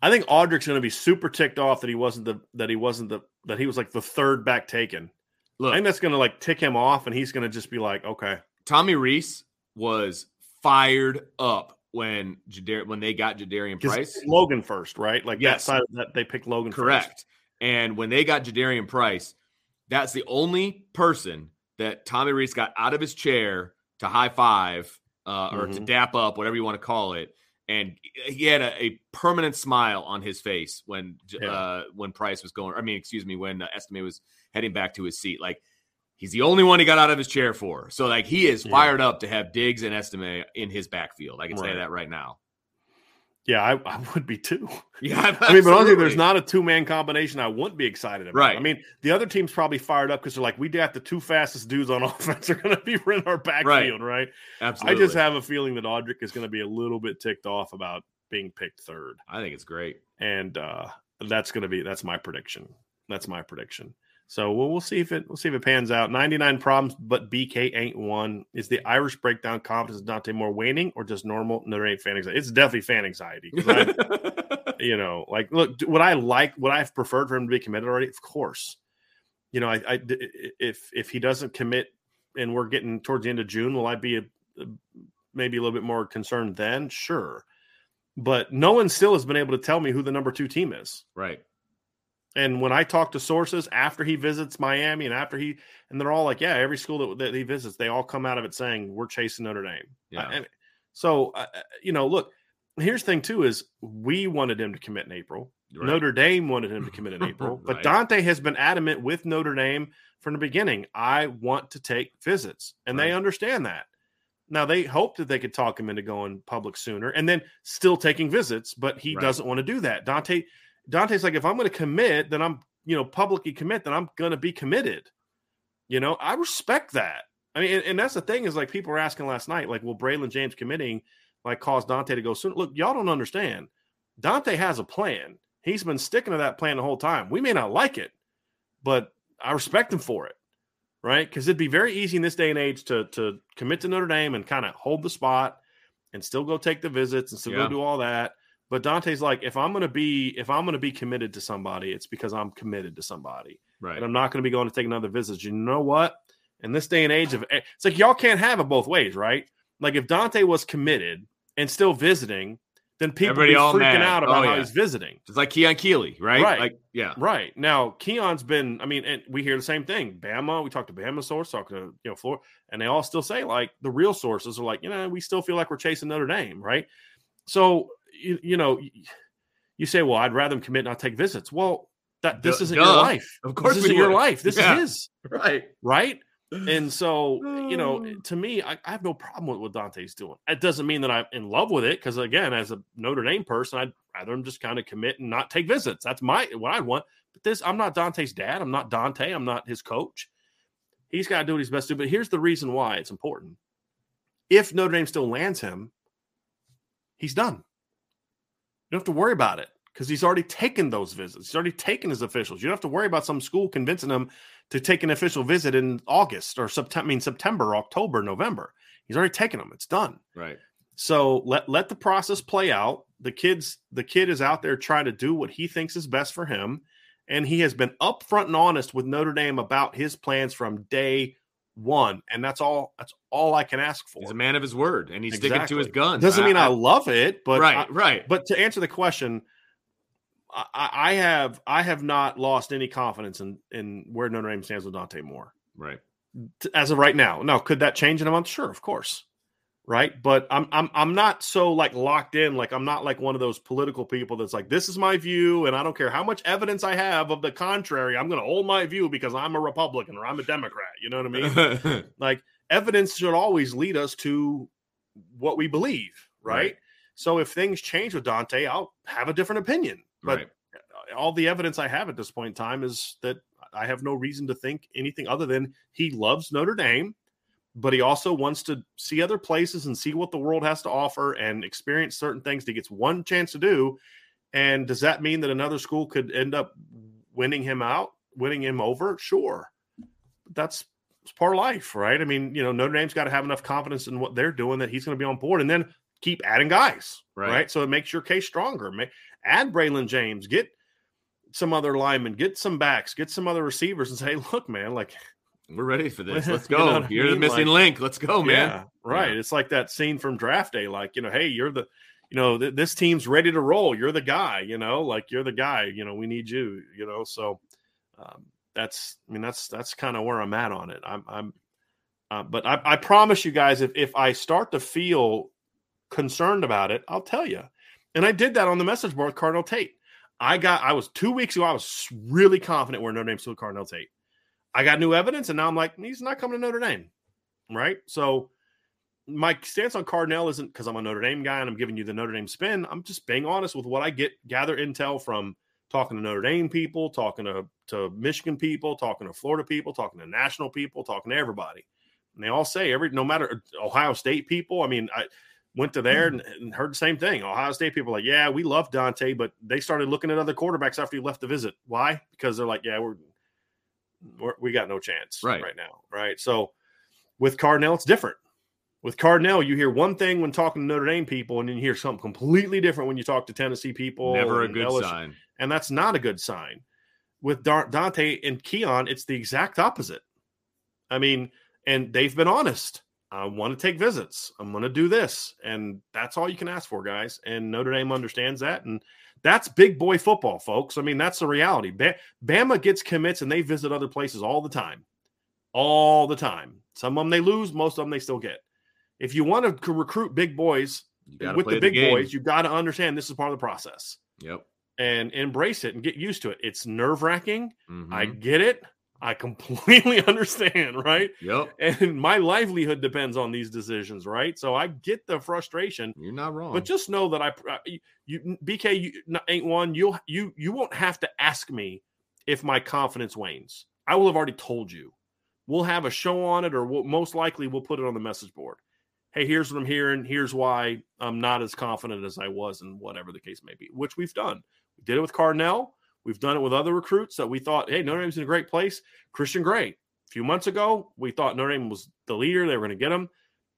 I think Audric's gonna be super ticked off that he wasn't the that he wasn't the that he was like the third back taken. I Look, think that's gonna like tick him off, and he's gonna just be like, okay, Tommy Rees was fired up when Jadar- when they got Jadarian Price. Logan first, right? Like Yes. that side of that they picked Logan first. Correct. And when they got Jadarian Price, that's the only person that Tommy Rees got out of his chair to high five uh, or to Mhm. dap up, whatever you want to call it. And he had a, a permanent smile on his face when Yeah. uh, when Price was going. I mean, excuse me, when uh, Estime was heading back to his seat. Like he's the only one he got out of his chair for. So like he is Yeah. fired up to have Diggs and Estime in his backfield. I can say that right now. Yeah, I, I would be too. (laughs) Yeah, I mean, but honestly, there's not a two man combination I wouldn't be excited about. Right. I mean, the other team's probably fired up because they're like, we got the two fastest dudes on (laughs) offense are going to be in our backfield, right? Absolutely. I just have a feeling that Audric is going to be a little bit ticked off about being picked third, I think it's great. and uh, that's going to be that's my prediction. That's my prediction. So we'll, we'll see if it we'll see if it pans out. Ninety nine problems, but BK ain't one. Is the Irish breakdown confidence of Dante Moore waning or just normal? No, there ain't fan anxiety. It's definitely fan anxiety. I, (laughs) you know, like look, would I like would I have preferred for him to be committed already? Of course. You know, I, I if if he doesn't commit and we're getting towards the end of June, will I be a, a- maybe a little bit more concerned then? Sure. But no one still has been able to tell me who the number two team is. right. And when I talk to sources after he visits Miami and after he, and they're all like, yeah, every school that, that he visits, they all come out of it saying, we're chasing Notre Dame. Yeah. And so, uh, you know, look, here's the thing too is we wanted him to commit in April. Right. Notre Dame wanted him to commit in April, (laughs) but Dante has been adamant with Notre Dame from the beginning. I want to take visits, and they understand that. Now they hope that they could talk him into going public sooner, and then still taking visits, but he Right. doesn't want to do that. Dante, Dante's like, if I'm going to commit, then I'm, you know, publicly commit, then I'm going to be committed. You know, I respect that. I mean, and, and that's the thing is like people were asking last night, like, will Braylon James committing like cause Dante to go soon? Look, y'all don't understand. Dante has a plan. He's been sticking to that plan the whole time. We may not like it, but I respect him for it, right? Because it'd be very easy in this day and age to to commit to Notre Dame and kind of hold the spot and still go take the visits and still Yeah. go do all that. But Dante's like, if I'm gonna be if I'm gonna be committed to somebody, it's because I'm committed to somebody Right. and I'm not going to be going to take another visit. You know what? In this day and age of eh, it's like y'all can't have it both ways, right? Like if Dante was committed and still visiting, then people Everybody be freaking mad. out about Oh, how he's visiting. It's like Keon Keeley, right? Right. Like, yeah. Right now, Keon's been. I mean, and we hear the same thing. Bama. We talked to Bama source, talk to you know Florida, and they all still say like the real sources are like, you know, we still feel like we're chasing Notre Dame, right? So you, you know, you say, well, I'd rather him commit, and not take visits. Well, that this isn't duh. your life. Of course this isn't your life. This Yeah. is his, Right. right? (sighs) And so, you know, Oh. to me, I, I have no problem with what Dante's doing. It doesn't mean that I'm in love with it, because again, as a Notre Dame person, I'd rather him just kind of commit and not take visits. That's my what I want. But this, I'm not Dante's dad. I'm not Dante. I'm not his coach. He's got to do what he's best to do. But here's the reason why it's important. If Notre Dame still lands him, he's done. You don't have to worry about it because he's already taken those visits. He's already taken his officials. You don't have to worry about some school convincing him to take an official visit in August or September, I mean September, October, November. He's already taken them. It's done. Right. So let let the process play out. The kids, the kid is out there trying to do what he thinks is best for him, and he has been upfront and honest with Notre Dame about his plans from day one. And that's all. That's all I can ask for. He's a man of his word and he's sticking to his Exactly. guns. Doesn't mean I, I- love it, but right, I- right. but to answer the question, I, I have I have not lost any confidence in in where Notre Dame stands with Dante Moore right. as of right now. Now, could that change in a month? Sure, of course. Right, but I'm I'm I'm not so like locked in. Like I'm not like one of those political people that's like this is my view, and I don't care how much evidence I have of the contrary. I'm going to hold my view because I'm a Republican or I'm a Democrat. You know what I mean? (laughs) like evidence should always lead us to what we believe, right? Right. So if things change with Dante, I'll have a different opinion. But Right. all the evidence I have at this point in time is that I have no reason to think anything other than he loves Notre Dame, but he also wants to see other places and see what the world has to offer and experience certain things that he gets one chance to do. And does that mean that another school could end up winning him out, winning him over? Sure. That's it's part of life, right? I mean, you know, Notre Dame's got to have enough confidence in what they're doing that he's going to be on board and then keep adding guys, Right. right? So it makes your case stronger. Add Braylon James, get some other linemen, get some backs, get some other receivers and say, look, man, like, We're ready for this. Let's (laughs) You go. know I You're the missing Like- link. Let's go, man. yeah, right. Yeah. It's like that scene from draft day, like, you know, hey, you're the, you know, th- this team's ready to roll. You're the guy, you know, like you're the guy, you know, we need you, you know, so um, that's, I mean, that's, that's kind of where I'm at on it. I'm, I'm, uh, but I, I promise you guys, if, if I start to feel concerned about it, I'll tell you. And I did that on the message board with Cardinal Tate. I got, I was two weeks ago, I was really confident we're Notre Dame still Cardinal Tate. I got new evidence, and now I'm like, he's not coming to Notre Dame. Right. So my stance on Cardinal isn't because I'm a Notre Dame guy and I'm giving you the Notre Dame spin. I'm just being honest with what I get, gather intel from talking to Notre Dame people, talking to, to Michigan people, talking to Florida people, talking to national people, talking to everybody. And they all say every no matter Ohio State people. I mean, I went to there and, and heard the same thing. Ohio State people like, yeah, we love Dante, but they started looking at other quarterbacks after he left the visit. Why? Because they're like, yeah, we're we got no chance Right. right now, right? So with Cardinal, it's different. With Cardinal, you hear one thing when talking to Notre Dame people, and then you hear something completely different when you talk to Tennessee people. Never a good LSU sign. and that's not a good sign. With Dar- Dante and Keon, it's the exact opposite. I mean, and they've been honest. I want to take visits. I'm going to do this, and that's all you can ask for, guys. And Notre Dame understands that, and That's big boy football, folks. I mean, that's the reality. Bama gets commits and they visit other places all the time. All the time. Some of them they lose, most of them they still get. If you want to recruit big boys with the big the boys, you've got to understand this is part of the process. Yep. And embrace it and get used to it. It's nerve wracking. Mm-hmm. I get it. I completely (laughs) understand, right? Yep. And my livelihood depends on these decisions, right? So I get the frustration. You're not wrong. But just know that I, uh, you, BK, you ain't one. You'll you you won't have to ask me if my confidence wanes. I will have already told you. We'll have a show on it, or we'll, most likely we'll put it on the message board. Hey, here's what I'm hearing. Here's why I'm not as confident as I was, and whatever the case may be, which we've done. We did it with Cardinal. We've done it with other recruits that we thought, hey, Notre Dame's in a great place. Christian Gray, a few months ago, we thought Notre Dame was the leader. They were going to get him.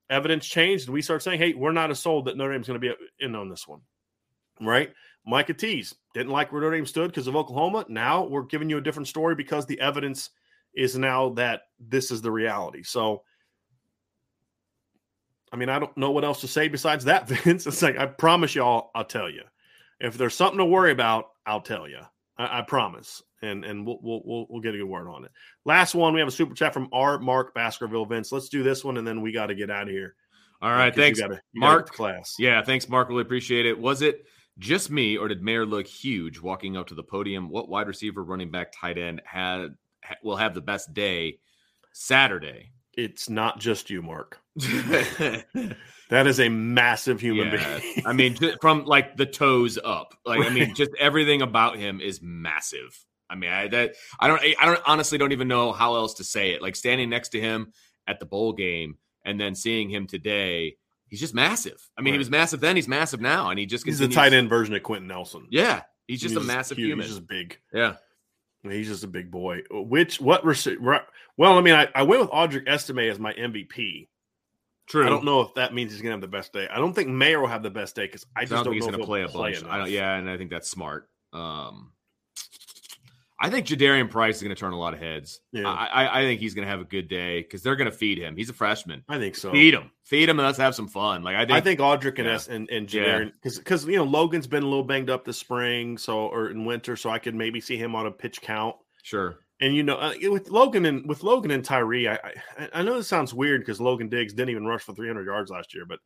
Evidence changed, and we start saying, hey, we're not as sold that Notre Dame's going to be in on this one. Right? Micah Tease didn't like where Notre Dame stood because of Oklahoma. Now we're giving you a different story because the evidence is now that this is the reality. So, I mean, I don't know what else to say besides that, (laughs) Vince. It's like, I promise y'all, I'll tell you. If there's something to worry about, I'll tell you. I, I promise, and and we'll, we'll we'll get a good word on it. Last one, we have a super chat from R. Mark Baskerville. Vince, let's do this one, and then we got to get out of here. All uh, right, thanks, you gotta, you Mark. Class, yeah, thanks, Mark. Really appreciate it. Was it just me, or did Mayer look huge walking up to the podium? What wide receiver, running back, tight end had will have the best day Saturday? It's not just you, Mark. (laughs) That is a massive human yeah. being. I mean, from like the toes up. Like, I mean, just everything about him is massive. I mean, I that I don't I don't honestly don't even know how else to say it. Like standing next to him at the bowl game and then seeing him today, he's just massive. I mean, right. he was massive then, he's massive now, and he just he's a tight end version of Quenton Nelson. Yeah, he's just he's a massive huge, human. He's just big. Yeah. He's just a big boy. Which what well, I mean, I, I went with Audric Estime as my MVP. True. I don't know if that means he's going to have the best day. I don't think Mayer will have the best day because I just I don't, don't, think he's going to play a bunch. I don't, yeah, and I think that's smart. Um, I think Jadarian Price is going to turn a lot of heads. Yeah. I, I think he's going to have a good day because they're going to feed him. He's a freshman. I think so. Feed him, feed him, and let's have some fun. Like I think, I think Audric and yeah. S and, and Jadarian because because you know Logan's been a little banged up this spring, so or in winter, so I could maybe see him on a pitch count. Sure. And you know, uh, with Logan and with Logan and Tyree, I I, I know this sounds weird because Logan Diggs didn't even rush for 300 yards last year, but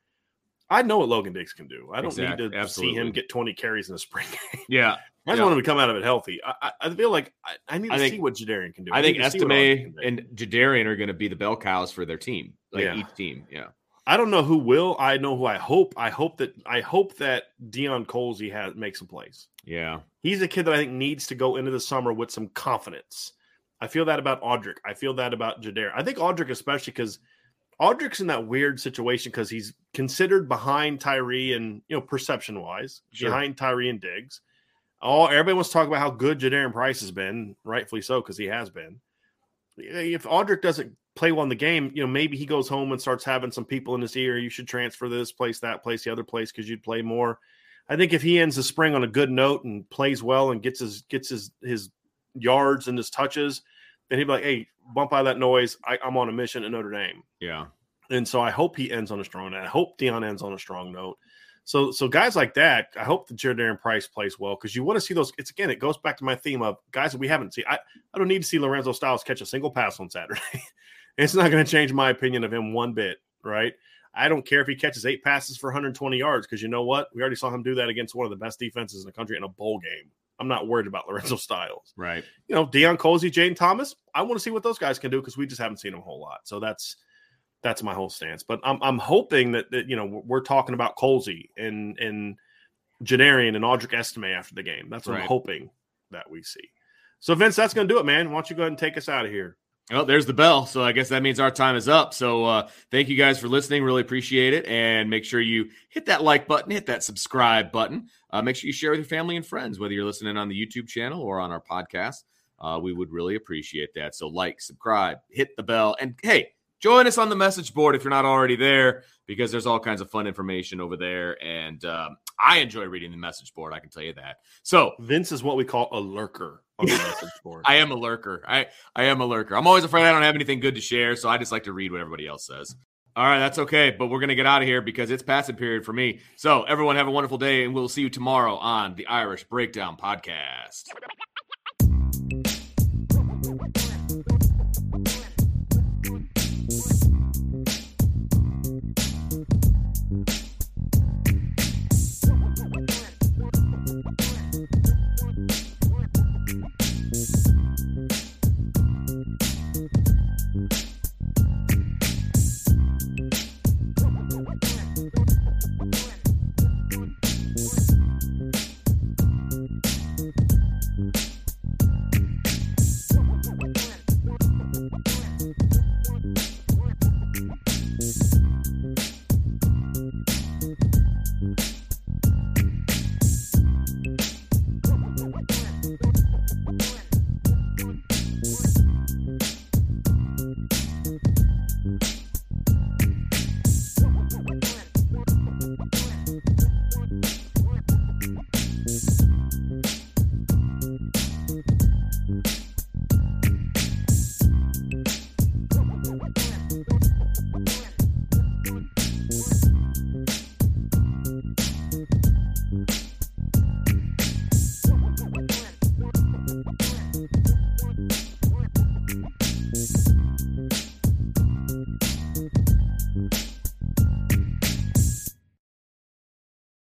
I know what Logan Diggs can do. I don't exactly. need to Absolutely. see him get 20 carries in the spring (laughs) game. Yeah, I just yeah. want him to come out of it healthy. I, I feel like I, I need to think, see what Jadarian can do. I, I think Estime and Jadarian are going to be the bell cows for their team, like yeah. each team. Yeah. I don't know who will. I know who I hope. I hope that I hope that Deion Colzie has makes some plays. Yeah, he's a kid that I think needs to go into the summer with some confidence. I feel that about Audric. I feel that about Jader. I think Audric, especially because Audric's in that weird situation because he's considered behind Tyree and you know perception wise sure. behind Tyree and Diggs. All everybody wants to talk about how good Jadarian Price has been, rightfully so because he has been. If Audric doesn't play well in the game, you know maybe he goes home and starts having some people in his ear. You should transfer this place, that place, the other place because you'd play more. I think if he ends the spring on a good note and plays well and gets his gets his his yards and his touches, then he'd be like, "Hey, bump out that noise. I, am on a mission at Notre Dame." Yeah. And so I hope he ends on a strong note. I hope Deion ends on a strong note. So, so guys like that, I hope that Jadarian Price plays well because you want to see those. It's again, it goes back to my theme of guys that we haven't seen. I, I don't need to see Lorenzo Styles catch a single pass on Saturday. (laughs) it's not going to change my opinion of him one bit, right? I don't care if he catches eight passes for 120 yards because you know what? We already saw him do that against one of the best defenses in the country in a bowl game. I'm not worried about (laughs) Lorenzo Styles. Right. You know, Deion Colzie, Jane Thomas. I want to see what those guys can do because we just haven't seen them a whole lot. So that's that's my whole stance. But I'm I'm hoping that, that you know we're talking about Colzie and and Jadarian and Audric Estime after the game. That's what right. I'm hoping that we see. So Vince, that's going to do it, man. Why don't you go ahead and take us out of here? Well, there's the bell. So I guess that means our time is up. So uh, thank you guys for listening. Really appreciate it. And make sure you hit that like button, hit that subscribe button. Uh, make sure you share with your family and friends, whether you're listening on the YouTube channel or on our podcast. Uh, we would really appreciate that. So like, subscribe, hit the bell, and hey, join us on the message board if you're not already there, because there's all kinds of fun information over there. And um, I enjoy reading the message board. I can tell you that. So Vince is what we call a lurker on the (laughs) message board. I am a lurker. I I am a lurker. I'm always afraid I don't have anything good to share, so I just like to read what everybody else says. All right, that's okay, but we're going to get out of here because it's passing period for me. So, everyone, have a wonderful day, and we'll see you tomorrow on the Irish Breakdown Podcast.